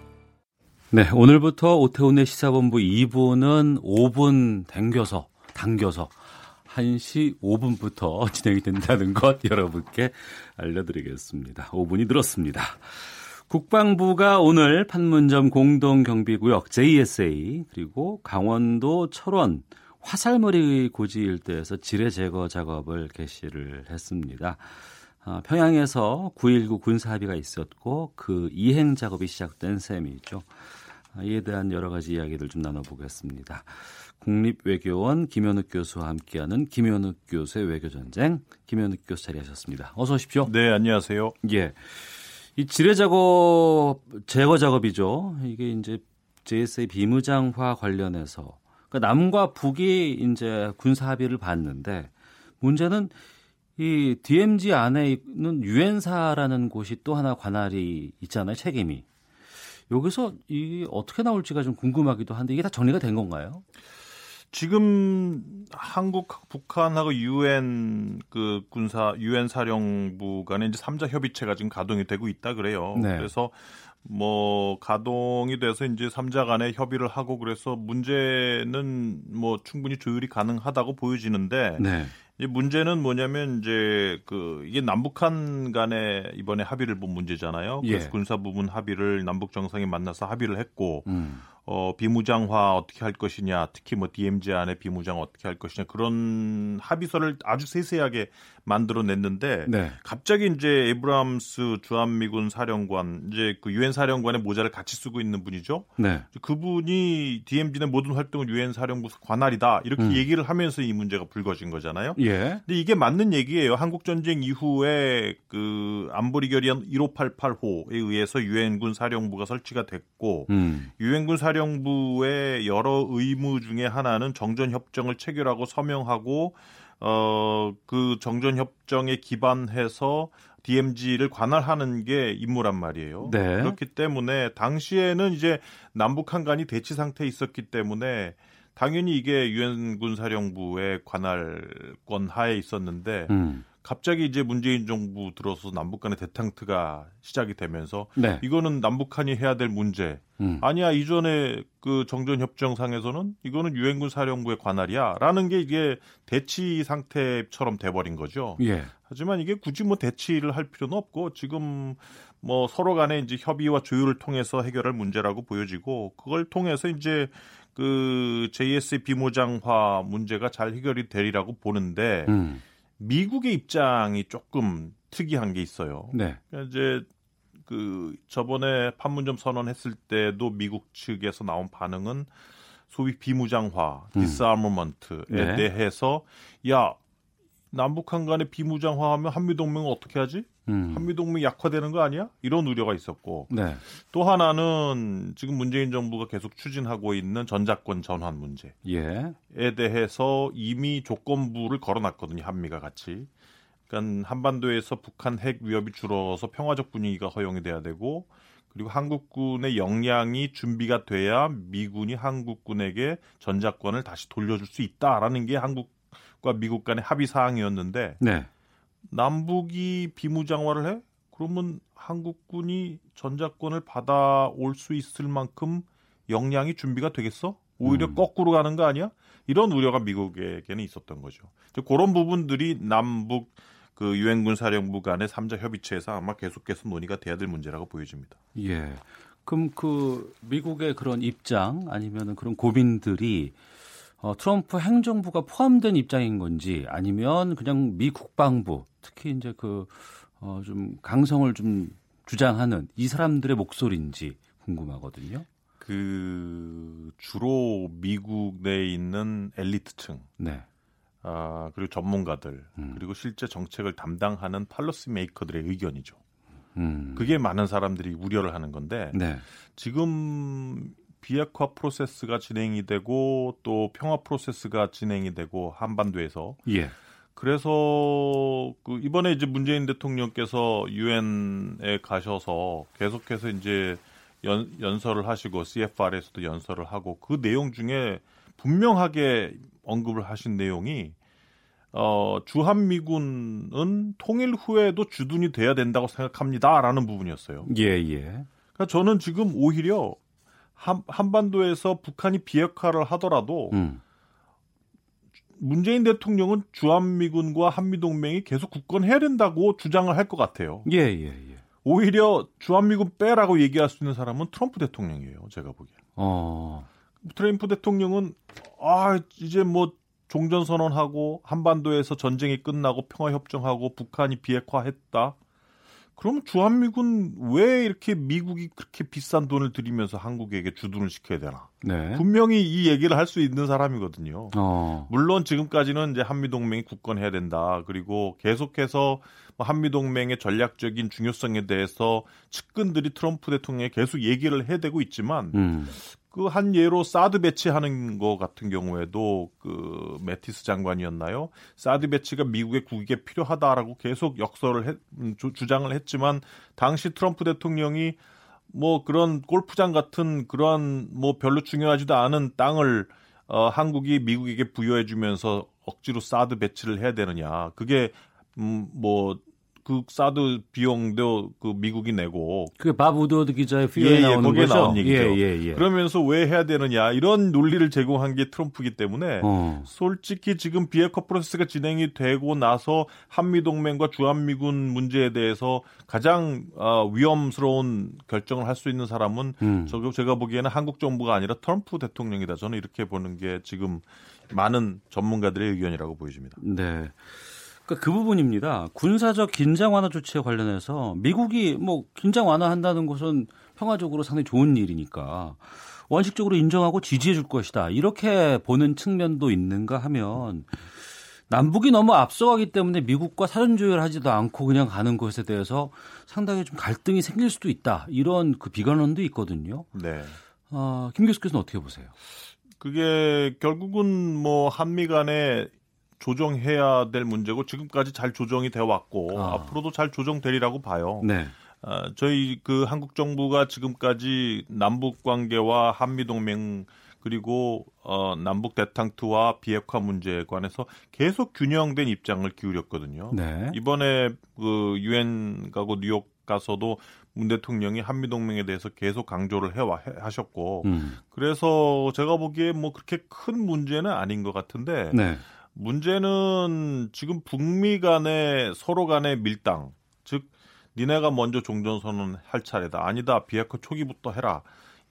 네, 오늘부터 오태훈의 시사본부 2부는 5분 당겨서 당겨서 1시 5분부터 진행이 된다는 것 여러분께 알려드리겠습니다. 5분이 늘었습니다. 국방부가 오늘 판문점 공동경비구역 JSA 그리고 강원도 철원 화살머리 고지 일대에서 지뢰 제거 작업을 개시를 했습니다. 아, 평양에서 9.19 군사합의가 있었고 그 이행 작업이 시작된 셈이죠. 아, 이에 대한 여러 가지 이야기를 좀 나눠보겠습니다. 국립외교원 김현욱 교수와 함께하는 김현욱 교수의 외교전쟁 김현욱 교수 자리하셨습니다. 어서 오십시오. 네, 안녕하세요. 예. 이 지뢰 작업 제거 작업이죠. 이게 이제 JSA 비무장화 관련해서 그러니까 남과 북이 이제 군사 합의를 봤는데 문제는 이 DMZ 안에 있는 유엔사라는 곳이 또 하나 관할이 있잖아요. 책임이. 여기서 이 어떻게 나올지가 좀 궁금하기도 한데 이게 다 정리가 된 건가요? 지금 한국, 북한하고 유엔 그 군사 유엔 사령부 간에 이제 삼자 협의체가 지금 가동이 되고 있다 그래요. 네. 그래서 뭐 가동이 돼서 이제 삼자 간에 협의를 하고 그래서 문제는 뭐 충분히 조율이 가능하다고 보여지는데 네. 이 문제는 뭐냐면 이제 그 이게 남북한 간에 이번에 합의를 본 문제잖아요. 그래서 예. 군사 부분 합의를 남북 정상이 만나서 합의를 했고 음. 어 비무장화 어떻게 할 것이냐, 특히 뭐 DMZ 안에 비무장 어떻게 할 것이냐 그런 합의서를 아주 세세하게 만들어 냈는데 네. 갑자기 이제 에브람스 주한미군 사령관 이제 그 유엔 사령관의 모자를 같이 쓰고 있는 분이죠. 네. 그분이 DMZ 내 모든 활동을 유엔 사령부 관할이다 이렇게 음. 얘기를 하면서 이 문제가 불거진 거잖아요. 예. 근데 이게 맞는 얘기예요. 한국 전쟁 이후에 그 안보리 결의안 1588호에 의해서 유엔군 사령부가 설치가 됐고 음. 유엔군 사령부의 여러 의무 중에 하나는 정전 협정을 체결하고 서명하고 어 그 정전 협정에 기반해서 DMZ를 관할하는 게 임무란 말이에요. 네. 그렇기 때문에 당시에는 이제 남북 한간이 대치 상태에 있었기 때문에 당연히 이게 유엔 군 사령부의 관할권 하에 있었는데 음. 갑자기 이제 문재인 정부 들어서 남북 간의 대탕트가 시작이 되면서 네. 이거는 남북한이 해야 될 문제. 음. 아니야 이전에 그 정전 협정상에서는 이거는 유엔군 사령부의 관할이야라는 게 이게 대치 상태처럼 돼버린 거죠. 예. 하지만 이게 굳이 뭐 대치를 할 필요는 없고 지금 뭐 서로 간에 이제 협의와 조율을 통해서 해결할 문제라고 보여지고 그걸 통해서 이제 그 JS의 비무장화 문제가 잘 해결이 되리라고 보는데 음. 미국의 입장이 조금 특이한 게 있어요. 네. 그러니까 이제 그 저번에 판문점 선언했을 때도 미국 측에서 나온 반응은 소위 비무장화, 음. disarmament에 네. 대해서 야 남북한 간에 비무장화하면 한미 동맹은 어떻게 하지? 음. 한미 동맹 약화되는 거 아니야? 이런 우려가 있었고 네. 또 하나는 지금 문재인 정부가 계속 추진하고 있는 전작권 전환 문제. 예. 에 대해서 이미 조건부를 걸어놨거든요. 한미가 같이. 그러니까 한반도에서 북한 핵 위협이 줄어서 평화적 분위기가 허용이 돼야 되고 그리고 한국군의 역량이 준비가 돼야 미군이 한국군에게 전자권을 다시 돌려줄 수 있다라는 게 한국과 미국 간의 합의 사항이었는데 네. 남북이 비무장화를 해? 그러면 한국군이 전자권을 받아올 수 있을 만큼 역량이 준비가 되겠어? 오히려 음. 거꾸로 가는 거 아니야? 이런 우려가 미국에게는 있었던 거죠. 이제 그런 부분들이 남북 그 유엔군 사령부 간의 삼자 협의체에서 아마 계속해서 논의가 돼야 될 문제라고 보여집니다. 예. 그럼 그 미국의 그런 입장 아니면은 그런 고민들이 어, 트럼프 행정부가 포함된 입장인 건지 아니면 그냥 미 국방부 특히 이제 그 어, 좀 강성을 좀 주장하는 이 사람들의 목소리인지 궁금하거든요. 그 주로 미국 내에 있는 엘리트층, 네. 아 그리고 전문가들, 음. 그리고 실제 정책을 담당하는 팔러시 메이커들의 의견이죠. 음. 그게 많은 사람들이 우려를 하는 건데 네. 지금 비핵화 프로세스가 진행이 되고 또 평화 프로세스가 진행이 되고 한반도에서 예. 그래서 그 이번에 이제 문재인 대통령께서 유엔에 가셔서 계속해서 이제 연, 연설을 하시고 CFR에서도 연설을 하고 그 내용 중에 분명하게 언급을 하신 내용이 어, 주한미군은 통일 후에도 주둔이 돼야 된다고 생각합니다라는 부분이었어요. 예, 예. 그러니까 저는 지금 오히려 한, 한반도에서 북한이 비핵화를 하더라도 음. 문재인 대통령은 주한미군과 한미동맹이 계속 굳건해야 된다고 주장을 할 것 같아요. 예, 예, 예. 오히려 주한미군 빼라고 얘기할 수 있는 사람은 트럼프 대통령이에요. 제가 보기엔. 어. 트럼프 대통령은 아 이제 뭐 종전 선언하고 한반도에서 전쟁이 끝나고 평화 협정하고 북한이 비핵화했다. 그러면 주한미군 왜 이렇게 미국이 그렇게 비싼 돈을 들이면서 한국에게 주둔을 시켜야 되나? 네. 분명히 이 얘기를 할 수 있는 사람이거든요. 어. 물론 지금까지는 이제 한미 동맹이 굳건해야 된다. 그리고 계속해서 뭐 한미 동맹의 전략적인 중요성에 대해서 측근들이 트럼프 대통령에 계속 얘기를 해대고 있지만 음. 그 한 예로 사드 배치하는 거 같은 경우에도 그 매티스 장관이었나요? 사드 배치가 미국의 국익에 필요하다라고 계속 역설을 했, 음, 주, 주장을 했지만 당시 트럼프 대통령이 뭐 그런 골프장 같은 그러한 뭐 별로 중요하지도 않은 땅을 어, 한국이 미국에게 부여해주면서 억지로 사드 배치를 해야 되느냐? 그게 음, 뭐 그 사드 비용도 그 미국이 내고 그밥 우드워드 기자의 예, 피에 예, 나오는 거기에. 나온 얘기죠. 예, 예, 예. 그러면서 왜 해야 되느냐 이런 논리를 제공한 게 트럼프기 때문에 어. 솔직히 지금 비핵화 프로세스가 진행이 되고 나서 한미 동맹과 주한미군 문제에 대해서 가장 어, 위험스러운 결정을 할 수 있는 사람은 음. 저거 제가 보기에는 한국 정부가 아니라 트럼프 대통령이다. 저는 이렇게 보는 게 지금 많은 전문가들의 의견이라고 보여집니다. 네. 그러니까 그 부분입니다. 군사적 긴장 완화 조치에 관련해서 미국이 뭐 긴장 완화한다는 것은 평화적으로 상당히 좋은 일이니까 원칙적으로 인정하고 지지해 줄 것이다. 이렇게 보는 측면도 있는가 하면 남북이 너무 앞서가기 때문에 미국과 사전 조율하지도 않고 그냥 가는 것에 대해서 상당히 좀 갈등이 생길 수도 있다. 이런 그 비관론도 있거든요. 네. 어, 김 교수께서는 어떻게 보세요? 그게 결국은 뭐 한미 간에 조정해야 될 문제고 지금까지 잘 조정이 되어 왔고 아. 앞으로도 잘 조정되리라고 봐요. 네. 어, 저희 그 한국 정부가 지금까지 남북 관계와 한미 동맹 그리고 어, 남북 대탕투와 비핵화 문제에 관해서 계속 균형된 입장을 기울였거든요. 네. 이번에 그 유엔 가고 뉴욕 가서도 문 대통령이 한미 동맹에 대해서 계속 강조를 해와 해- 하셨고 음. 그래서 제가 보기에 뭐 그렇게 큰 문제는 아닌 것 같은데 네. 문제는 지금 북미 간의 서로 간의 밀당. 즉 니네가 먼저 종전 선언 할 차례다. 아니다. 비핵화 초기부터 해라.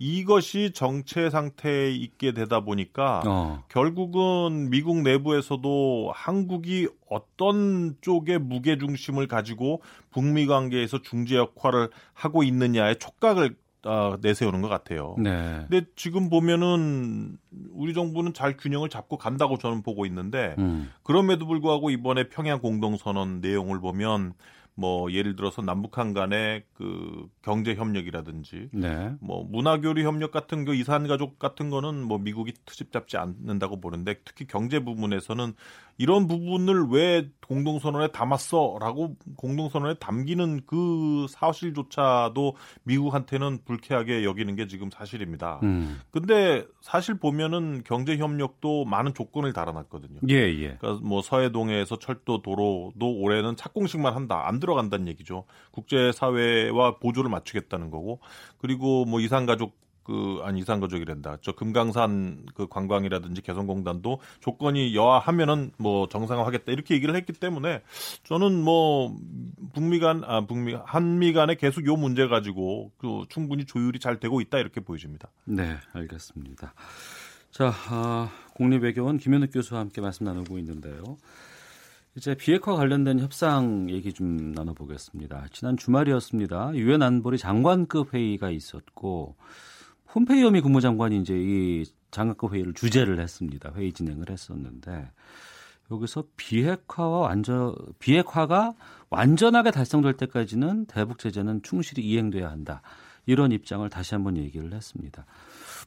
이것이 정체 상태에 있게 되다 보니까 어. 결국은 미국 내부에서도 한국이 어떤 쪽의 무게 중심을 가지고 북미 관계에서 중재 역할을 하고 있느냐에 촉각을 어, 내세우는 것 같아요. 네. 근데 지금 보면은 우리 정부는 잘 균형을 잡고 간다고 저는 보고 있는데 음. 그럼에도 불구하고 이번에 평양 공동선언 내용을 보면 뭐 예를 들어서 남북한 간의 그 경제 협력이라든지 네. 뭐 문화 교류 협력 같은 거 이산 가족 같은 거는 뭐 미국이 트집 잡지 않는다고 보는데 특히 경제 부분에서는 이런 부분을 왜 공동선언에 담았어라고 공동선언에 담기는 그 사실조차도 미국한테는 불쾌하게 여기는 게 지금 사실입니다. 음. 근데 사실 보면은 경제 협력도 많은 조건을 달아놨거든요. 예, 예. 그러니까 뭐 서해동해에서 철도 도로도 올해는 착공식만 한다 안 들어간다는 얘기죠. 국제 사회와 보조를 맞추겠다는 거고 그리고 뭐 이산 가족 그 아니 이산가족이란다. 저 금강산 그 관광이라든지 개성공단도 조건이 여하하면은 뭐 정상화하겠다 이렇게 얘기를 했기 때문에 저는 뭐 북미 간아 북미 한미 간에 계속 요 문제 가지고 그 충분히 조율이 잘 되고 있다 이렇게 보여집니다. 네, 알겠습니다. 자, 아, 국립외교원 김현욱 교수와 함께 말씀 나누고 있는데요. 이제 비핵화 관련된 협상 얘기 좀 나눠보겠습니다. 지난 주말이었습니다. 유엔 안보리 장관급 회의가 있었고 폼페이오미 국무장관이 이제 이 장관급 회의를 주재를 했습니다. 회의 진행을 했었는데 여기서 비핵화와 완전 비핵화가 완전하게 달성될 때까지는 대북 제재는 충실히 이행돼야 한다. 이런 입장을 다시 한번 얘기를 했습니다.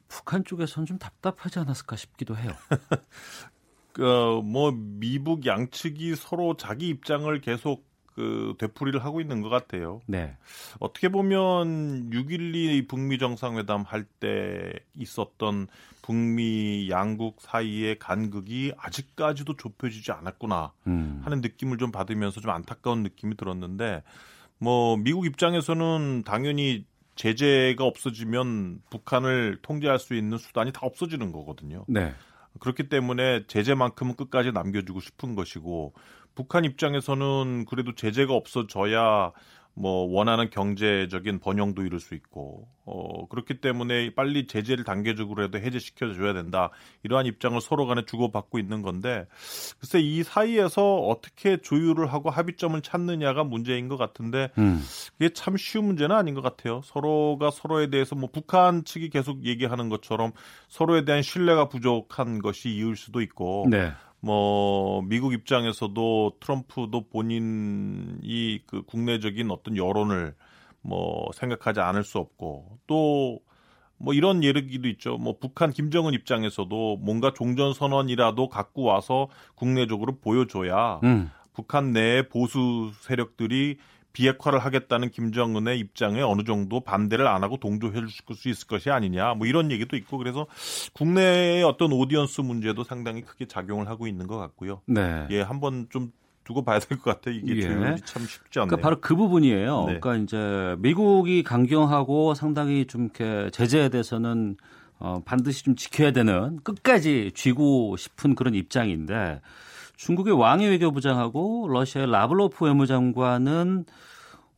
북한 쪽에서는 좀 답답하지 않았을까 싶기도 해요. 그뭐 미북 양측이 서로 자기 입장을 계속 그 되풀이를 하고 있는 것 같아요. 네. 어떻게 보면 6.12 북미 정상회담 할 때 있었던 북미 양국 사이의 간극이 아직까지도 좁혀지지 않았구나 음. 하는 느낌을 좀 받으면서 좀 안타까운 느낌이 들었는데 뭐 미국 입장에서는 당연히 제재가 없어지면 북한을 통제할 수 있는 수단이 다 없어지는 거거든요. 네. 그렇기 때문에 제재만큼은 끝까지 남겨주고 싶은 것이고 북한 입장에서는 그래도 제재가 없어져야 뭐 원하는 경제적인 번영도 이룰 수 있고 어 그렇기 때문에 빨리 제재를 단계적으로라도 해제시켜 줘야 된다 이러한 입장을 서로 간에 주고받고 있는 건데 글쎄 이 사이에서 어떻게 조율을 하고 합의점을 찾느냐가 문제인 것 같은데 음. 이게 참 쉬운 문제는 아닌 것 같아요. 서로가 서로에 대해서 뭐 북한 측이 계속 얘기하는 것처럼 서로에 대한 신뢰가 부족한 것이 이유일 수도 있고 네. 뭐 미국 입장에서도 트럼프도 본인이 그 국내적인 어떤 여론을 뭐 생각하지 않을 수 없고 또 뭐 이런 얘기도 있죠. 뭐 북한 김정은 입장에서도 뭔가 종전 선언이라도 갖고 와서 국내적으로 보여줘야 음. 북한 내 보수 세력들이 비핵화를 하겠다는 김정은의 입장에 어느 정도 반대를 안 하고 동조해 줄 수 있을 것이 아니냐 뭐 이런 얘기도 있고 그래서 국내의 어떤 오디언스 문제도 상당히 크게 작용을 하고 있는 것 같고요. 네. 예, 한번 좀 두고 봐야 될 것 같아요. 이게 예. 조율이 참 쉽지 않네요. 그러니까 바로 그 부분이에요. 네. 그러니까 이제 미국이 강경하고 상당히 좀 이렇게 제재에 대해서는 어, 반드시 좀 지켜야 되는 끝까지 쥐고 싶은 그런 입장인데 중국의 왕이 외교부장하고 러시아의 라블로프 외무장관은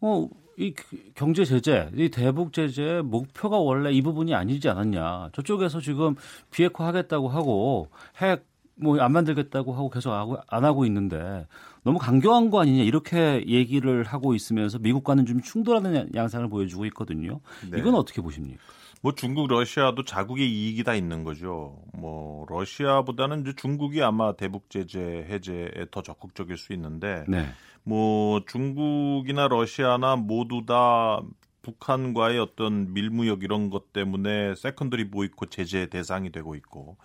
어, 이 경제 제재, 이 대북 제재 목표가 원래 이 부분이 아니지 않았냐. 저쪽에서 지금 비핵화 하겠다고 하고 핵 뭐 안 만들겠다고 하고 계속 하고- 안 하고 있는데 너무 강경한 거 아니냐 이렇게 얘기를 하고 있으면서 미국과는 좀 충돌하는 양상을 보여주고 있거든요. 네. 이건 어떻게 보십니까? 뭐 중국, 러시아도 자국의 이익이 다 있는 거죠. 뭐 러시아보다는 이제 중국이 아마 대북 제재 해제에 더 적극적일 수 있는데 네. 뭐 중국이나 러시아나 모두 다 북한과의 어떤 밀무역 이런 것 때문에 secondary boycott 제재 대상이 되고 있고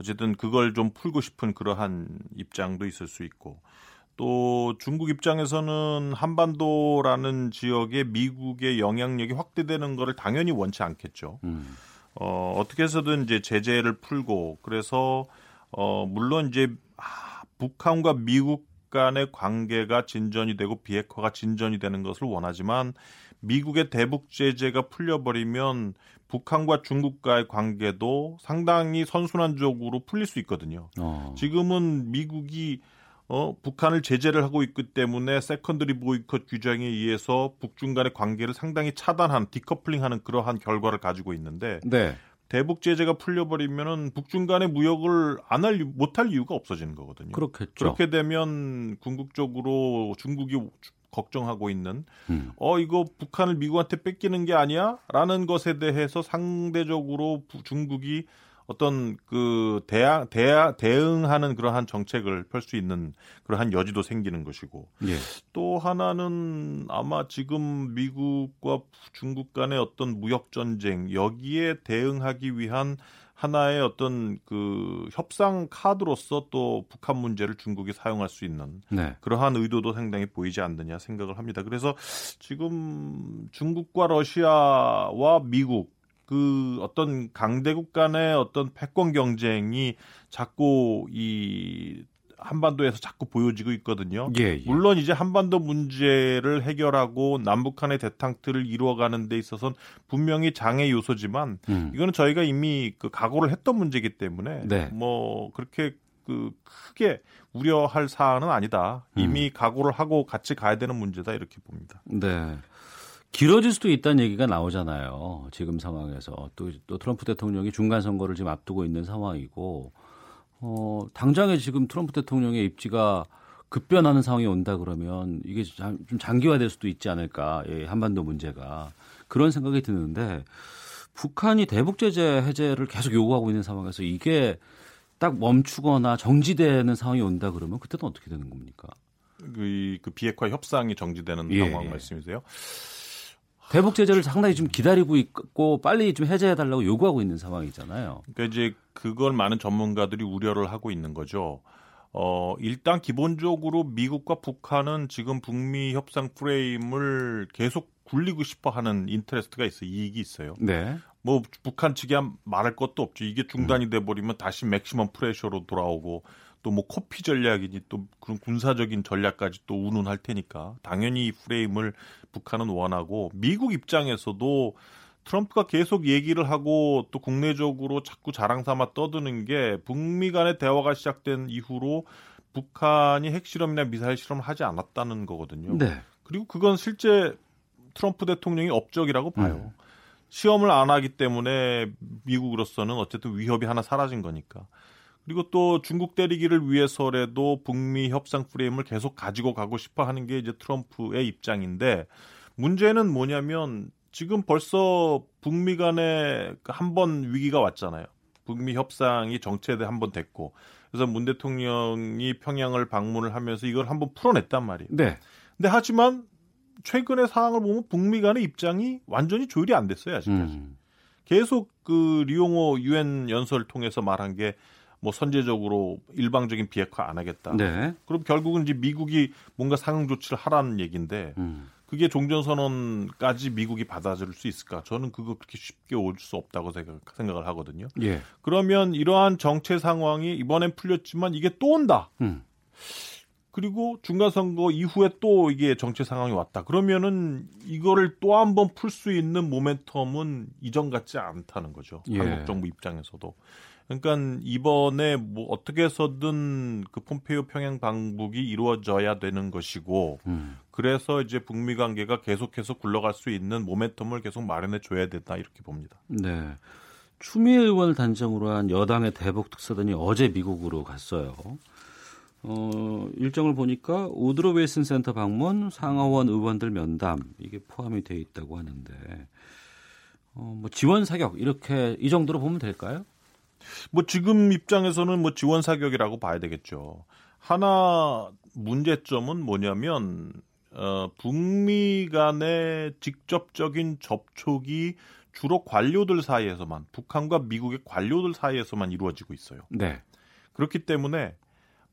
어쨌든 그걸 좀 풀고 싶은 그러한 입장도 있을 수 있고 또 중국 입장에서는 한반도라는 지역에 미국의 영향력이 확대되는 것을 당연히 원치 않겠죠. 음. 어, 어떻게 해서든 이제 제재를 풀고 그래서 어, 물론 이제 아, 북한과 미국 간의 관계가 진전이 되고 비핵화가 진전이 되는 것을 원하지만 미국의 대북 제재가 풀려버리면 북한과 중국과의 관계도 상당히 선순환적으로 풀릴 수 있거든요. 어. 지금은 미국이 어, 북한을 제재를 하고 있기 때문에 secondary boycott 규정에 의해서 북중 간의 관계를 상당히 차단한 decoupling하는 그러한 결과를 가지고 있는데 네. 대북 제재가 풀려버리면은 북중 간의 무역을 안 할 못할 이유가 없어지는 거거든요. 그렇겠죠. 그렇게 되면 궁극적으로 중국이 걱정하고 있는 음. 어 이거 북한을 미국한테 뺏기는 게 아니야라는 것에 대해서 상대적으로 부- 중국이 어떤 그 대항 대 대응하는 그러한 정책을 펼 수 있는 그러한 여지도 생기는 것이고 예. 또 하나는 아마 지금 미국과 중국 간의 어떤 무역 전쟁 여기에 대응하기 위한 하나의 어떤 그 협상 카드로서 또 북한 문제를 중국이 사용할 수 있는 네. 그러한 의도도 상당히 보이지 않느냐 생각을 합니다. 그래서 지금 중국과 러시아와 미국 그 어떤 강대국 간의 어떤 패권 경쟁이 자꾸 이 한반도에서 자꾸 보여지고 있거든요. 예, 예. 물론 이제 한반도 문제를 해결하고 남북한의 대탕트를 이루어가는 데 있어서는 분명히 장애 요소지만 음. 이거는 저희가 이미 그 각오를 했던 문제이기 때문에 네. 뭐 그렇게 그 크게 우려할 사안은 아니다. 이미 각오를 하고 같이 가야 되는 문제다 이렇게 봅니다. 네. 길어질 수도 있다는 얘기가 나오잖아요. 지금 상황에서 또, 또 트럼프 대통령이 중간 선거를 지금 앞두고 있는 상황이고 어, 당장에 지금 트럼프 대통령의 입지가 급변하는 상황이 온다 그러면 이게 장- 좀 장기화될 수도 있지 않을까 예, 한반도 문제가 그런 생각이 드는데 북한이 대북 제재 해제를 계속 요구하고 있는 상황에서 이게 딱 멈추거나 정지되는 상황이 온다 그러면 그때는 어떻게 되는 겁니까? 그, 이- 그 비핵화 협상이 정지되는 예, 상황 예. 말씀이세요? 대북 제재를 상당히 좀 기다리고 있고 빨리 좀 해제해 달라고 요구하고 있는 상황이잖아요. 그러니까 이제 그걸 많은 전문가들이 우려를 하고 있는 거죠. 어, 일단 기본적으로 미국과 북한은 지금 북미 협상 프레임을 계속 굴리고 싶어 하는 interest가 있어요. 이익이 있어요. 네. 뭐 북한 측이 한 말할 것도 없죠. 이게 중단이 돼 버리면 다시 maximum pressure로 돌아오고 또 뭐 코피 전략이니 또 그런 군사적인 전략까지 또 운운할 테니까 당연히 이 프레임을 북한은 원하고 미국 입장에서도 트럼프가 계속 얘기를 하고 또 국내적으로 자꾸 자랑 삼아 떠드는 게 북미 간의 대화가 시작된 이후로 북한이 핵실험이나 미사일 실험을 하지 않았다는 거거든요. 네. 그리고 그건 실제 트럼프 대통령이 업적이라고 봐요. 시험을 안 하기 때문에 미국으로서는 어쨌든 위협이 하나 사라진 거니까. 그리고 또 중국 때리기를 위해서라도 북미 협상 프레임을 계속 가지고 가고 싶어 하는 게 이제 트럼프의 입장인데 문제는 뭐냐면 지금 벌써 북미 간에 그한번 위기가 왔잖아요. 북미 협상이 정체돼 한 번 됐고 그래서 문 대통령이 평양을 방문을 하면서 이걸 한번 풀어냈단 말이에요. 네. 근데 하지만 최근의 상황을 보면 북미 간의 입장이 완전히 조율이 안 됐어요 아직까지. 음. 계속 그 리용호 유엔 연설을 통해서 말한 게 뭐 선제적으로 일방적인 비핵화 안 하겠다. 네. 그럼 결국은 이제 미국이 뭔가 상응 조치를 하라는 얘기인데 음. 그게 종전 선언까지 미국이 받아줄 수 있을까? 저는 그거 그렇게 쉽게 올 수 없다고 생각, 생각 을 하거든요. 예. 그러면 이러한 정체 상황이 이번엔 풀렸지만 이게 또 온다. 음. 그리고 중간 선거 이후에 또 이게 정치 상황이 왔다. 그러면은 이거를 또 한 번 풀 수 있는 모멘텀은 이전 같지 않다는 거죠. 예. 한국 정부 입장에서도. 그러니까 이번에 뭐 어떻게 해서든 그 폼페이오 평양 방북이 이루어져야 되는 것이고 음. 그래서 이제 북미 관계가 계속해서 굴러갈 수 있는 모멘텀을 계속 마련해 줘야 된다 이렇게 봅니다. 네. 추미애 의원을 단장으로 한 여당의 대북 특사단이 어제 미국으로 갔어요. 어, 일정을 보니까 우드로 웨이슨 센터 방문, 상하원 의원들 면담 이게 포함이 돼 있다고 하는데 어, 뭐 지원 사격 이렇게 이 정도로 보면 될까요? 뭐 지금 입장에서는 뭐 지원 사격이라고 봐야 되겠죠. 하나 문제점은 뭐냐면 어, 북미 간의 직접적인 접촉이 주로 관료들 사이에서만 북한과 미국의 관료들 사이에서만 이루어지고 있어요. 네. 그렇기 때문에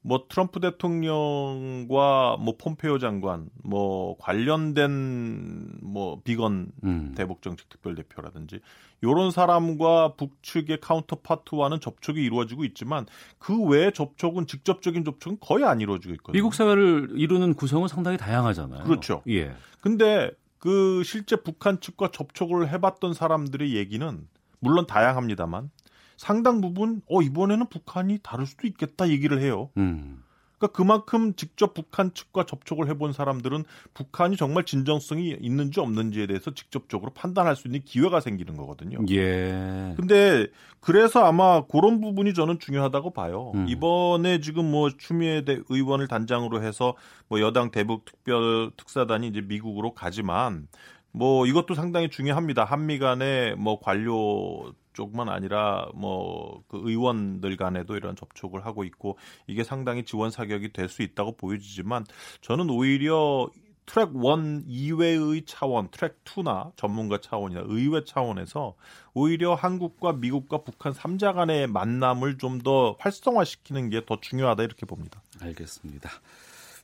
뭐 트럼프 대통령과 뭐 폼페이오 장관 뭐 관련된 뭐 비건 음. 대북 정책 특별 대표라든지 요런 사람과 북측의 카운터파트와는 접촉이 이루어지고 있지만 그 외의 접촉은 직접적인 접촉은 거의 안 이루어지고 있거든요. 미국 사회를 이루는 구성은 상당히 다양하잖아요. 그렇죠. 예. 근데 그 실제 북한 측과 접촉을 해봤던 사람들의 얘기는 물론 다양합니다만 상당 부분 어 이번에는 북한이 다를 수도 있겠다 얘기를 해요. 음. 그러니까 그만큼 직접 북한 측과 접촉을 해본 사람들은 북한이 정말 진정성이 있는지 없는지에 대해서 직접적으로 판단할 수 있는 기회가 생기는 거거든요. 예. 근데 그래서 아마 그런 부분이 저는 중요하다고 봐요. 음. 이번에 지금 뭐 추미애 대 의원을 단장으로 해서 뭐 여당 대북 특별 특사단이 이제 미국으로 가지만 뭐 이것도 상당히 중요합니다. 한미 간의 뭐 관료 쪽만 아니라 뭐 그 의원들 간에도 이런 접촉을 하고 있고 이게 상당히 지원 사격이 될 수 있다고 보여지지만 저는 오히려 트랙 1 이외의 차원, 트랙 2나 전문가 차원이나 의회 차원에서 오히려 한국과 미국과 북한 3자 간의 만남을 좀 더 활성화시키는 게 더 중요하다 이렇게 봅니다. 알겠습니다.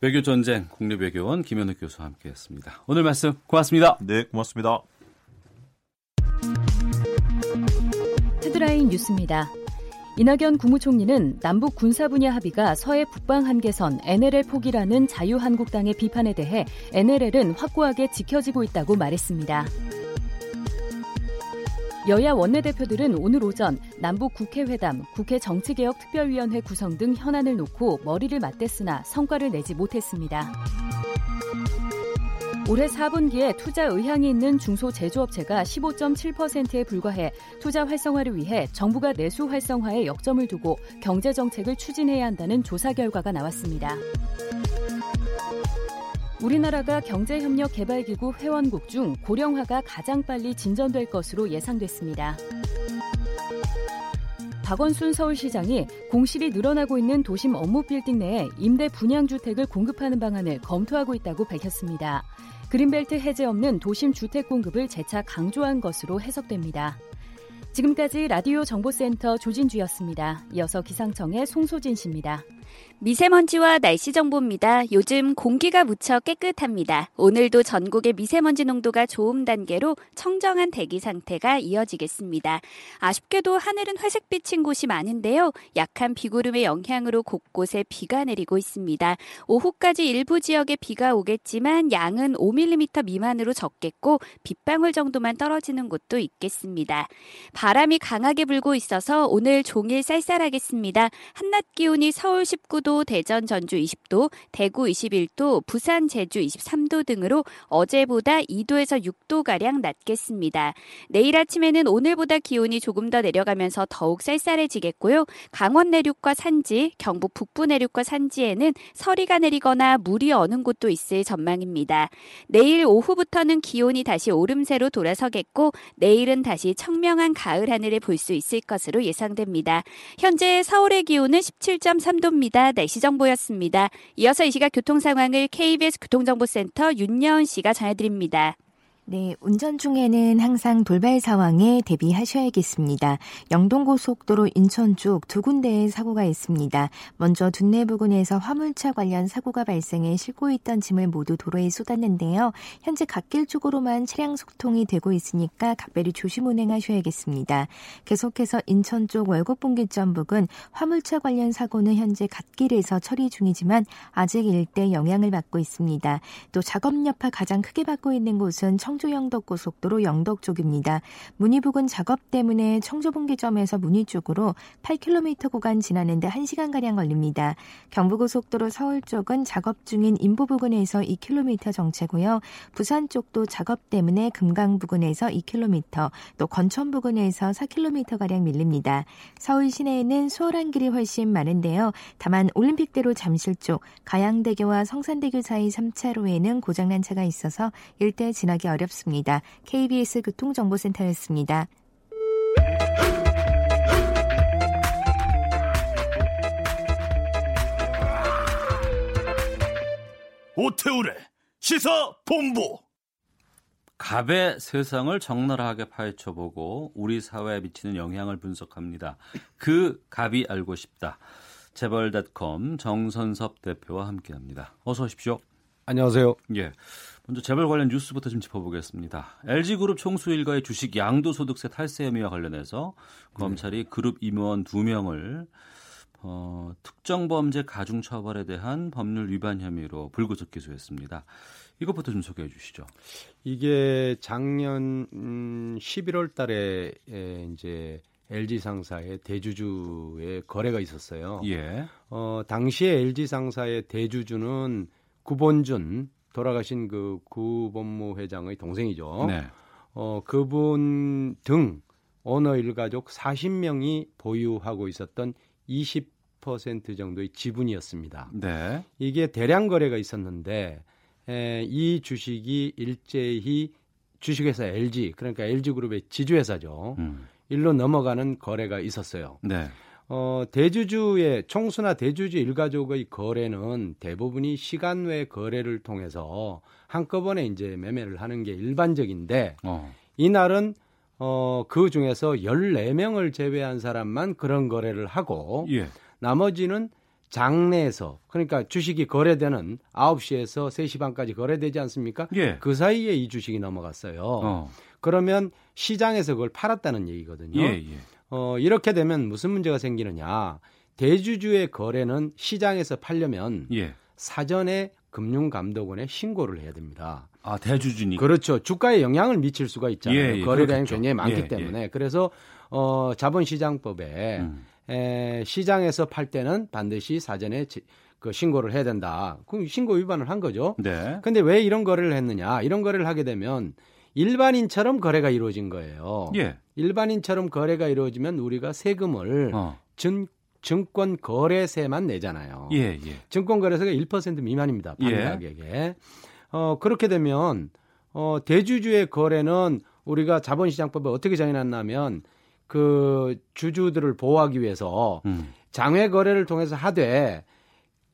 외교 전쟁 국립외교원 김현욱 교수와 함께했습니다. 오늘 말씀 고맙습니다. 네, 고맙습니다. 헤드라인 뉴스입니다. 이낙연 국무총리는 남북 군사 분야 합의가 서해 북방 한계선 NLL 포기라는 자유한국당의 비판에 대해 NLL은 확고하게 지켜지고 있다고 말했습니다. 여야 원내대표들은 오늘 오전 남북 국회회담, 국회 정치개혁특별위원회 구성 등 현안을 놓고 머리를 맞댔으나 성과를 내지 못했습니다. 올해 4분기에 투자 의향이 있는 중소 제조업체가 15.7%에 불과해 투자 활성화를 위해 정부가 내수 활성화에 역점을 두고 경제 정책을 추진해야 한다는 조사 결과가 나왔습니다. 우리나라가 경제협력 개발기구 회원국 중 고령화가 가장 빨리 진전될 것으로 예상됐습니다. 박원순 서울시장이 공실이 늘어나고 있는 도심 업무 빌딩 내에 임대 분양 주택을 공급하는 방안을 검토하고 있다고 밝혔습니다. 그린벨트 해제 없는 도심 주택 공급을 재차 강조한 것으로 해석됩니다. 지금까지 라디오 정보센터 조진주였습니다. 이어서 기상청의 송소진 씨입니다. 미세먼지와 날씨 정보입니다. 요즘 공기가 무척 깨끗합니다. 오늘도 전국의 미세먼지 농도가 좋음 단계로 청정한 대기 상태가 이어지겠습니다. 아쉽게도 하늘은 회색 빛인 곳이 많은데요. 약한 비구름의 영향으로 곳곳에 비가 내리고 있습니다. 오후까지 일부 지역에 비가 오겠지만 양은 5mm 미만으로 적겠고 빗방울 정도만 떨어지는 곳도 있겠습니다. 바람이 강하게 불고 있어서 오늘 종일 쌀쌀하겠습니다. 한낮 기온이 서울 19도, 대전, 전주 20도, 대구 21도, 부산, 제주 23도 등으로 어제보다 2도에서 6도가량 낮겠습니다. 내일 아침에는 오늘보다 기온이 조금 더 내려가면서 더욱 쌀쌀해지겠고요. 강원 내륙과 산지, 경북 북부 내륙과 산지에는 서리가 내리거나 물이 어는 곳도 있을 전망입니다. 내일 오후부터는 기온이 다시 오름세로 돌아서겠고 내일은 다시 청명한 가을 하늘을 볼 수 있을 것으로 예상됩니다. 현재 서울의 기온은 17.3도입니다. 날씨 정보였습니다. 이어서 이 시각 교통 상황을 KBS 교통정보센터 윤여은 씨가 전해드립니다. 네, 운전 중에는 항상 돌발 상황에 대비하셔야겠습니다. 영동고속도로 인천 쪽 두 군데의 사고가 있습니다. 먼저 둔내 부근에서 화물차 관련 사고가 발생해 싣고 있던 짐을 모두 도로에 쏟았는데요. 현재 갓길 쪽으로만 차량 소통이 되고 있으니까 각별히 조심 운행하셔야겠습니다. 계속해서 인천 쪽 월곡분기점 부근 화물차 관련 사고는 현재 갓길에서 처리 중이지만 아직 일대 영향을 받고 있습니다. 또 작업 여파 가장 크게 받고 있는 곳은 청 청주 영덕 고속도로 영덕 쪽입니다. 문의 부근 작업 때문에 청주 분기점에서 문의 쪽으로 8km 구간 지나는데 1시간 가량 걸립니다. 경부고속도로 서울 쪽은 작업 중인 인보 부근에서 2km 정체고요. 부산 쪽도 작업 때문에 금강 부근에서 2km, 또 건천 부근에서 4km 가량 밀립니다. 서울 시내에는 수월한 길이 훨씬 많은데요. 다만 올림픽대로 잠실 쪽 가양대교와 성산대교 사이 3차로에는 고장난 차가 있어서 일대 지나기 어렵습니다. 어렵습니다. KBS 교통정보센터였습니다. 오태우래 시사 본부 갑의 세상을 적나라하게 파헤쳐보고 우리 사회에 미치는 영향을 분석합니다. 그 갑이 알고 싶다. 재벌닷컴 정선섭 대표와 함께합니다. 어서 오십시오. 안녕하세요. 예. 먼저 재벌 관련 뉴스부터 좀 짚어보겠습니다. LG그룹 총수 일가의 주식 양도소득세 탈세 혐의와 관련해서 검찰이 그룹 임원 2명을 어, 특정 범죄 가중 처벌에 대한 법률 위반 혐의로 불구속 기소했습니다. 이것부터 좀 소개해 주시죠. 이게 작년 11월 음, 달에 이제 LG 상사의 대주주의 거래가 있었어요. 예. 어, 당시에 LG 상사의 대주주는 구본준 돌아가신 그 구본무 회장의 동생이죠. 네. 어, 그분 등 오너 일가족 40명이 보유하고 있었던 20% 정도의 지분이었습니다. 네. 이게 대량 거래가 있었는데 에, 이 주식이 일제히 주식회사 LG 그러니까 LG그룹의 지주회사죠. 음. 일로 넘어가는 거래가 있었어요. 네. 어, 대주주의 총수나 대주주 일가족의 거래는 대부분이 시간 외 거래를 통해서 한꺼번에 이제 매매를 하는 게 일반적인데 어. 이날은 어, 그 중에서 14명을 제외한 사람만 그런 거래를 하고 예. 나머지는 장내에서 그러니까 주식이 거래되는 9시에서 3시 반까지 거래되지 않습니까? 예. 그 사이에 이 주식이 넘어갔어요. 어. 그러면 시장에서 그걸 팔았다는 얘기거든요. 예, 예. 어, 이렇게 되면 무슨 문제가 생기느냐. 대주주의 거래는 시장에서 팔려면 예. 사전에 금융감독원에 신고를 해야 됩니다. 아, 대주주니까. 그렇죠. 주가에 영향을 미칠 수가 있잖아요. 예, 예, 거래량이. 굉장히 많기 예, 때문에. 그래서 어, 자본시장법에 음. 에, 시장에서 팔 때는 반드시 사전에 지, 그 신고를 해야 된다. 그럼 신고 위반을 한 거죠. 네. 근데 왜 이런 거래를 했느냐? 이런 거래를 하게 되면 일반인처럼 거래가 이루어진 거예요. 예. 일반인처럼 거래가 이루어지면 우리가 세금을 어. 증, 증권 거래세만 내잖아요. 예, 예. 증권 거래세가 1% 미만입니다. 판매 예. 가격에. 어, 그렇게 되면 어, 대주주의 거래는 우리가 자본시장법에 어떻게 정해놨냐면 그 주주들을 보호하기 위해서 음. 장외 거래를 통해서 하되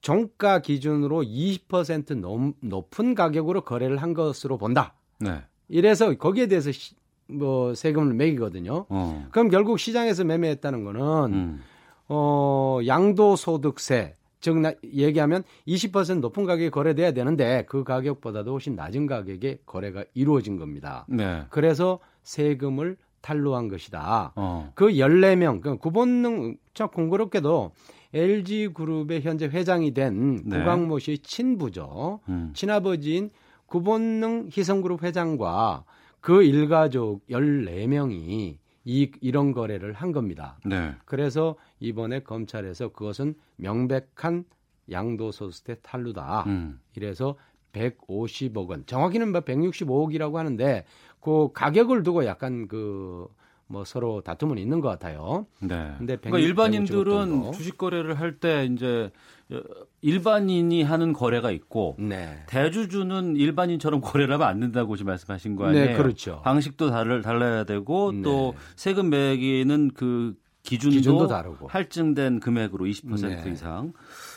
종가 기준으로 20% 넘, 높은 가격으로 거래를 한 것으로 본다. 네. 이래서 거기에 대해서 시, 뭐 세금을 매기거든요. 어. 그럼 결국 시장에서 매매했다는 거는 음. 어 양도소득세 즉 나, 얘기하면 20% 높은 가격에 거래돼야 되는데 그 가격보다도 훨씬 낮은 가격에 거래가 이루어진 겁니다. 네. 그래서 세금을 탈루한 것이다. 어. 그 14명, 그 구본능, 참 공교롭게도 LG그룹의 현재 회장이 된 네. 구광모 씨의 친부죠. 음. 친아버지인 구본능 희성그룹 회장과 그 일가족 14명이 이, 이런 거래를 한 겁니다. 네. 그래서 이번에 검찰에서 그것은 명백한 양도소득세 탈루다. 음. 이래서 150억 원, 정확히는 뭐 165억이라고 하는데 그 가격을 두고 약간 그 뭐 서로 다툼은 있는 것 같아요. 네. 근데 그러니까 160, 일반인들은 150 정도. 주식 거래를 할 때 이제 일반인이 하는 거래가 있고 네. 대주주는 일반인처럼 거래를 하면 안 된다고 지금 말씀하신 거 아니에요? 네, 그렇죠. 방식도 다를 달라야 되고 네. 또 세금 매기는 그 기준도, 기준도 다르고. 할증된 금액으로 20% 네. 이상.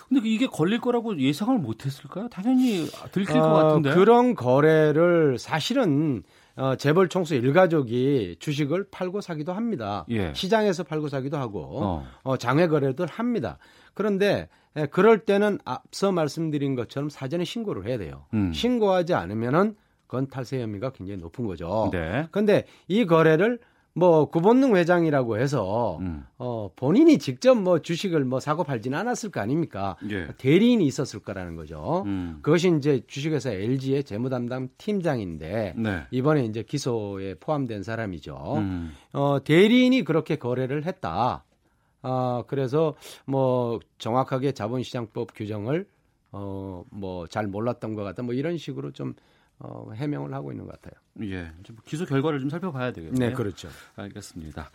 근데 이게 걸릴 거라고 예상을 못 했을까요? 당연히 들킬 것 어, 같은데. 그런 거래를 사실은 어, 재벌 총수 일가족이 주식을 팔고 사기도 합니다. 예. 시장에서 팔고 사기도 하고 어. 어, 장외 거래들 합니다. 그런데 에, 그럴 때는 앞서 말씀드린 것처럼 사전에 신고를 해야 돼요. 음. 신고하지 않으면은 그건 탈세 혐의가 굉장히 높은 거죠. 네. 근데 이 거래를 뭐 구본능 회장이라고 해서 음. 어 본인이 직접 뭐 주식을 뭐 사고 팔지는 않았을 거 아닙니까? 예. 대리인이 있었을 거라는 거죠. 음. 그것이 이제 주식회사 LG의 재무 담당 팀장인데 네. 이번에 이제 기소에 포함된 사람이죠. 음. 어 대리인이 그렇게 거래를 했다. 아 그래서 뭐 정확하게 자본시장법 규정을 어 뭐 잘 몰랐던 것 같다. 뭐 이런 식으로 좀 어, 해명을 하고 있는 것 같아요. 예. 이제 뭐 기소 결과를 좀 살펴봐야 되겠네요. 네, 그렇죠. 알겠습니다.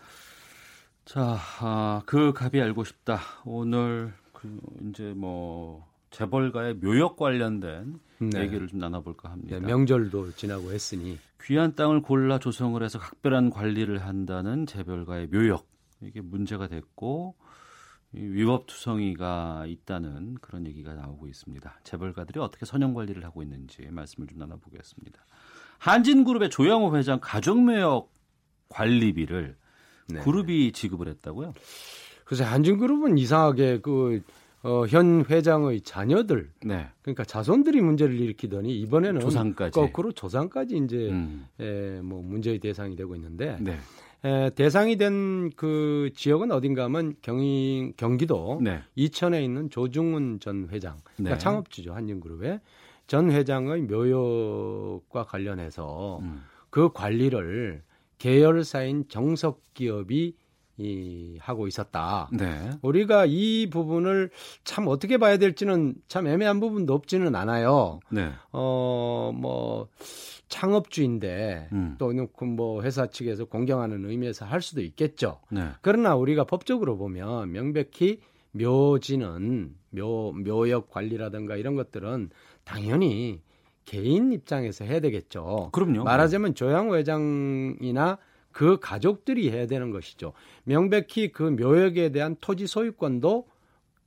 자, 아, 그 갑이 알고 싶다. 오늘 그 이제 뭐 재벌가의 묘역 관련된 네. 얘기를 좀 나눠볼까 합니다. 네, 명절도 지나고 했으니 귀한 땅을 골라 조성을 해서 각별한 관리를 한다는 재벌가의 묘역 이게 문제가 됐고 이 위법투성이가 있다는 그런 얘기가 나오고 있습니다. 재벌가들이 어떻게 선형 관리를 하고 있는지 말씀을 좀 나눠보겠습니다. 한진그룹의 조영호 회장 가족묘역 관리비를 네. 그룹이 지급을 했다고요? 그래서 한진그룹은 이상하게 그 어, 현 회장의 자녀들, 네. 그러니까 자손들이 문제를 일으키더니 이번에는 조상까지. 거꾸로 조상까지 이제 음. 에, 뭐 문제의 대상이 되고 있는데 네. 에, 대상이 된 그 지역은 어딘가 하면 경인 경기도 네. 이천에 있는 조중훈 전 회장, 그러니까 네. 창업주죠 한진그룹의 전 회장의 묘역과 관련해서 음. 그 관리를 계열사인 정석 기업이 이, 하고 있었다. 네. 우리가 이 부분을 참 어떻게 봐야 될지는 참 애매한 부분도 없지는 않아요. 네. 어, 뭐, 창업주인데 음. 또는 그뭐 회사 측에서 공경하는 의미에서 할 수도 있겠죠. 네. 그러나 우리가 법적으로 보면 명백히 묘지는 묘, 묘역 관리라든가 이런 것들은 당연히 개인 입장에서 해야 되겠죠. 그럼요. 말하자면 조양 회장이나 그 가족들이 해야 되는 것이죠. 명백히 그 묘역에 대한 토지 소유권도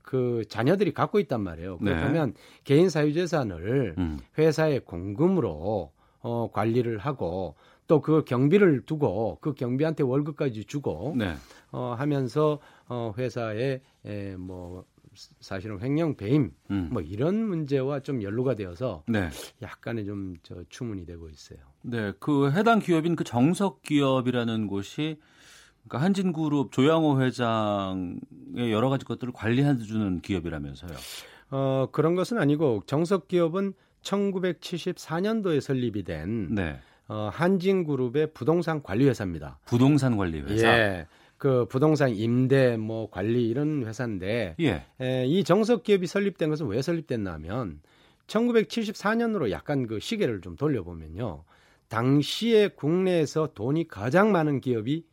그 자녀들이 갖고 있단 말이에요. 네. 그렇다면 개인 사유재산을 음. 회사의 공금으로 어, 관리를 하고 또 그 경비를 두고 그 경비한테 월급까지 주고 네. 어, 하면서 어, 회사에 에, 뭐 사실은 횡령 배임 음. 뭐 이런 문제와 좀 연루가 되어서 네. 약간의 좀 저 추문이 되고 있어요. 네, 그 해당 기업인 그 정석 기업이라는 곳이 그러니까 한진그룹 조양호 회장의 여러 가지 것들을 관리해주는 기업이라면서요. 어, 그런 것은 아니고 정석 기업은 1974년도에 설립이 된 네. 어, 한진그룹의 부동산 관리 회사입니다. 부동산 관리 회사. 예. 그 부동산 임대 뭐 관리 이런 회사인데 예. 에, 이 정석 기업이 설립된 것은 왜 설립됐나 하면 1974년으로 약간 그 시계를 좀 돌려보면요. 당시에 국내에서 돈이 가장 많은 기업이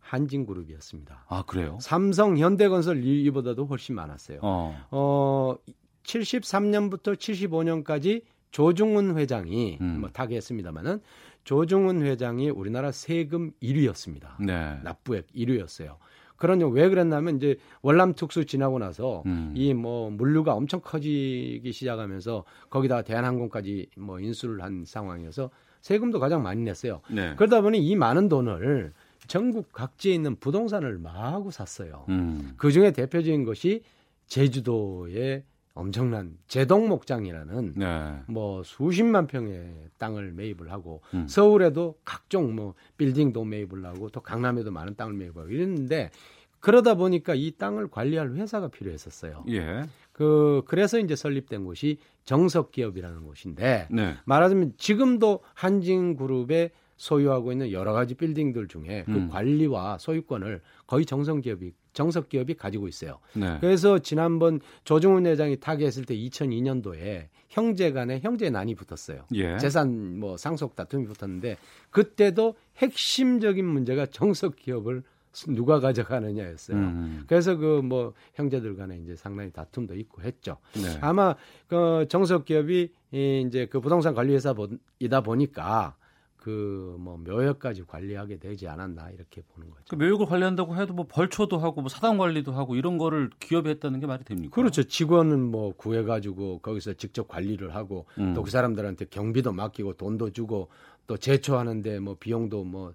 한진그룹이었습니다. 아 그래요? 삼성, 현대건설 이- 이보다도 훨씬 많았어요. 어. 어, 73년부터 75년까지 조중훈 회장이 음. 뭐 타계했습니다마는 조중훈 회장이 우리나라 세금 1위였습니다. 네. 납부액 1위였어요. 그러냐 왜 그랬냐면 이제 월남 특수 지나고 나서 음. 이뭐 물류가 엄청 커지기 시작하면서 거기다 대한항공까지 뭐 인수를 한 상황이어서 세금도 가장 많이 냈어요. 네. 그러다 보니 이 많은 돈을 전국 각지에 있는 부동산을 마구 샀어요. 음. 그 중에 대표적인 것이 제주도의 엄청난 제동목장이라는 네. 뭐 수십만 평의 땅을 매입을 하고 음. 서울에도 각종 뭐 빌딩도 매입을 하고 또 강남에도 많은 땅을 매입하고 이랬는데 그러다 보니까 이 땅을 관리할 회사가 필요했었어요. 예. 그 그래서 이제 설립된 곳이 정석 기업이라는 곳인데 네. 말하자면 지금도 한진그룹에 소유하고 있는 여러 가지 빌딩들 중에 그 음. 관리와 소유권을 거의 정성 기업이 정석 기업이 가지고 있어요. 네. 그래서 지난번 조중훈 회장이 타계했을 때 2002년도에 형제 간에 형제 난이 붙었어요. 예. 재산 뭐 상속 다툼이 붙었는데 그때도 핵심적인 문제가 정석 기업을 누가 가져가느냐였어요. 음. 그래서 그 뭐 형제들 간에 이제 상당히 다툼도 있고 했죠. 네. 아마 그 정석 기업이 이 이제 그 부동산 관리 회사이다 보니까 그뭐 묘역까지 관리하게 되지 않았나 이렇게 보는 거죠. 그 묘역을 관리한다고 해도 뭐 벌초도 하고 뭐 사당 관리도 하고 이런 거를 기업이 했다는 게 말이 됩니까? 그렇죠. 직원은 뭐 구해가지고 거기서 직접 관리를 하고 음. 또그 사람들한테 경비도 맡기고 돈도 주고 또 제초하는데 뭐 비용도 뭐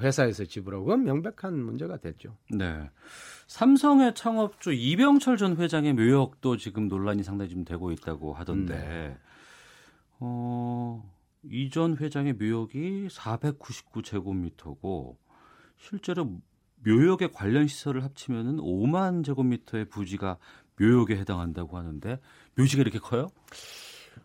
회사에서 지불하고 그건 명백한 문제가 됐죠. 네. 삼성의 창업주 이병철 전 회장의 묘역도 지금 논란이 상당히 좀 되고 있다고 하던데, 네. 어, 이 전 회장의 묘역이 499제곱미터고, 실제로 묘역에 관련 시설을 합치면은 5만 제곱미터의 부지가 묘역에 해당한다고 하는데, 묘지가 이렇게 커요?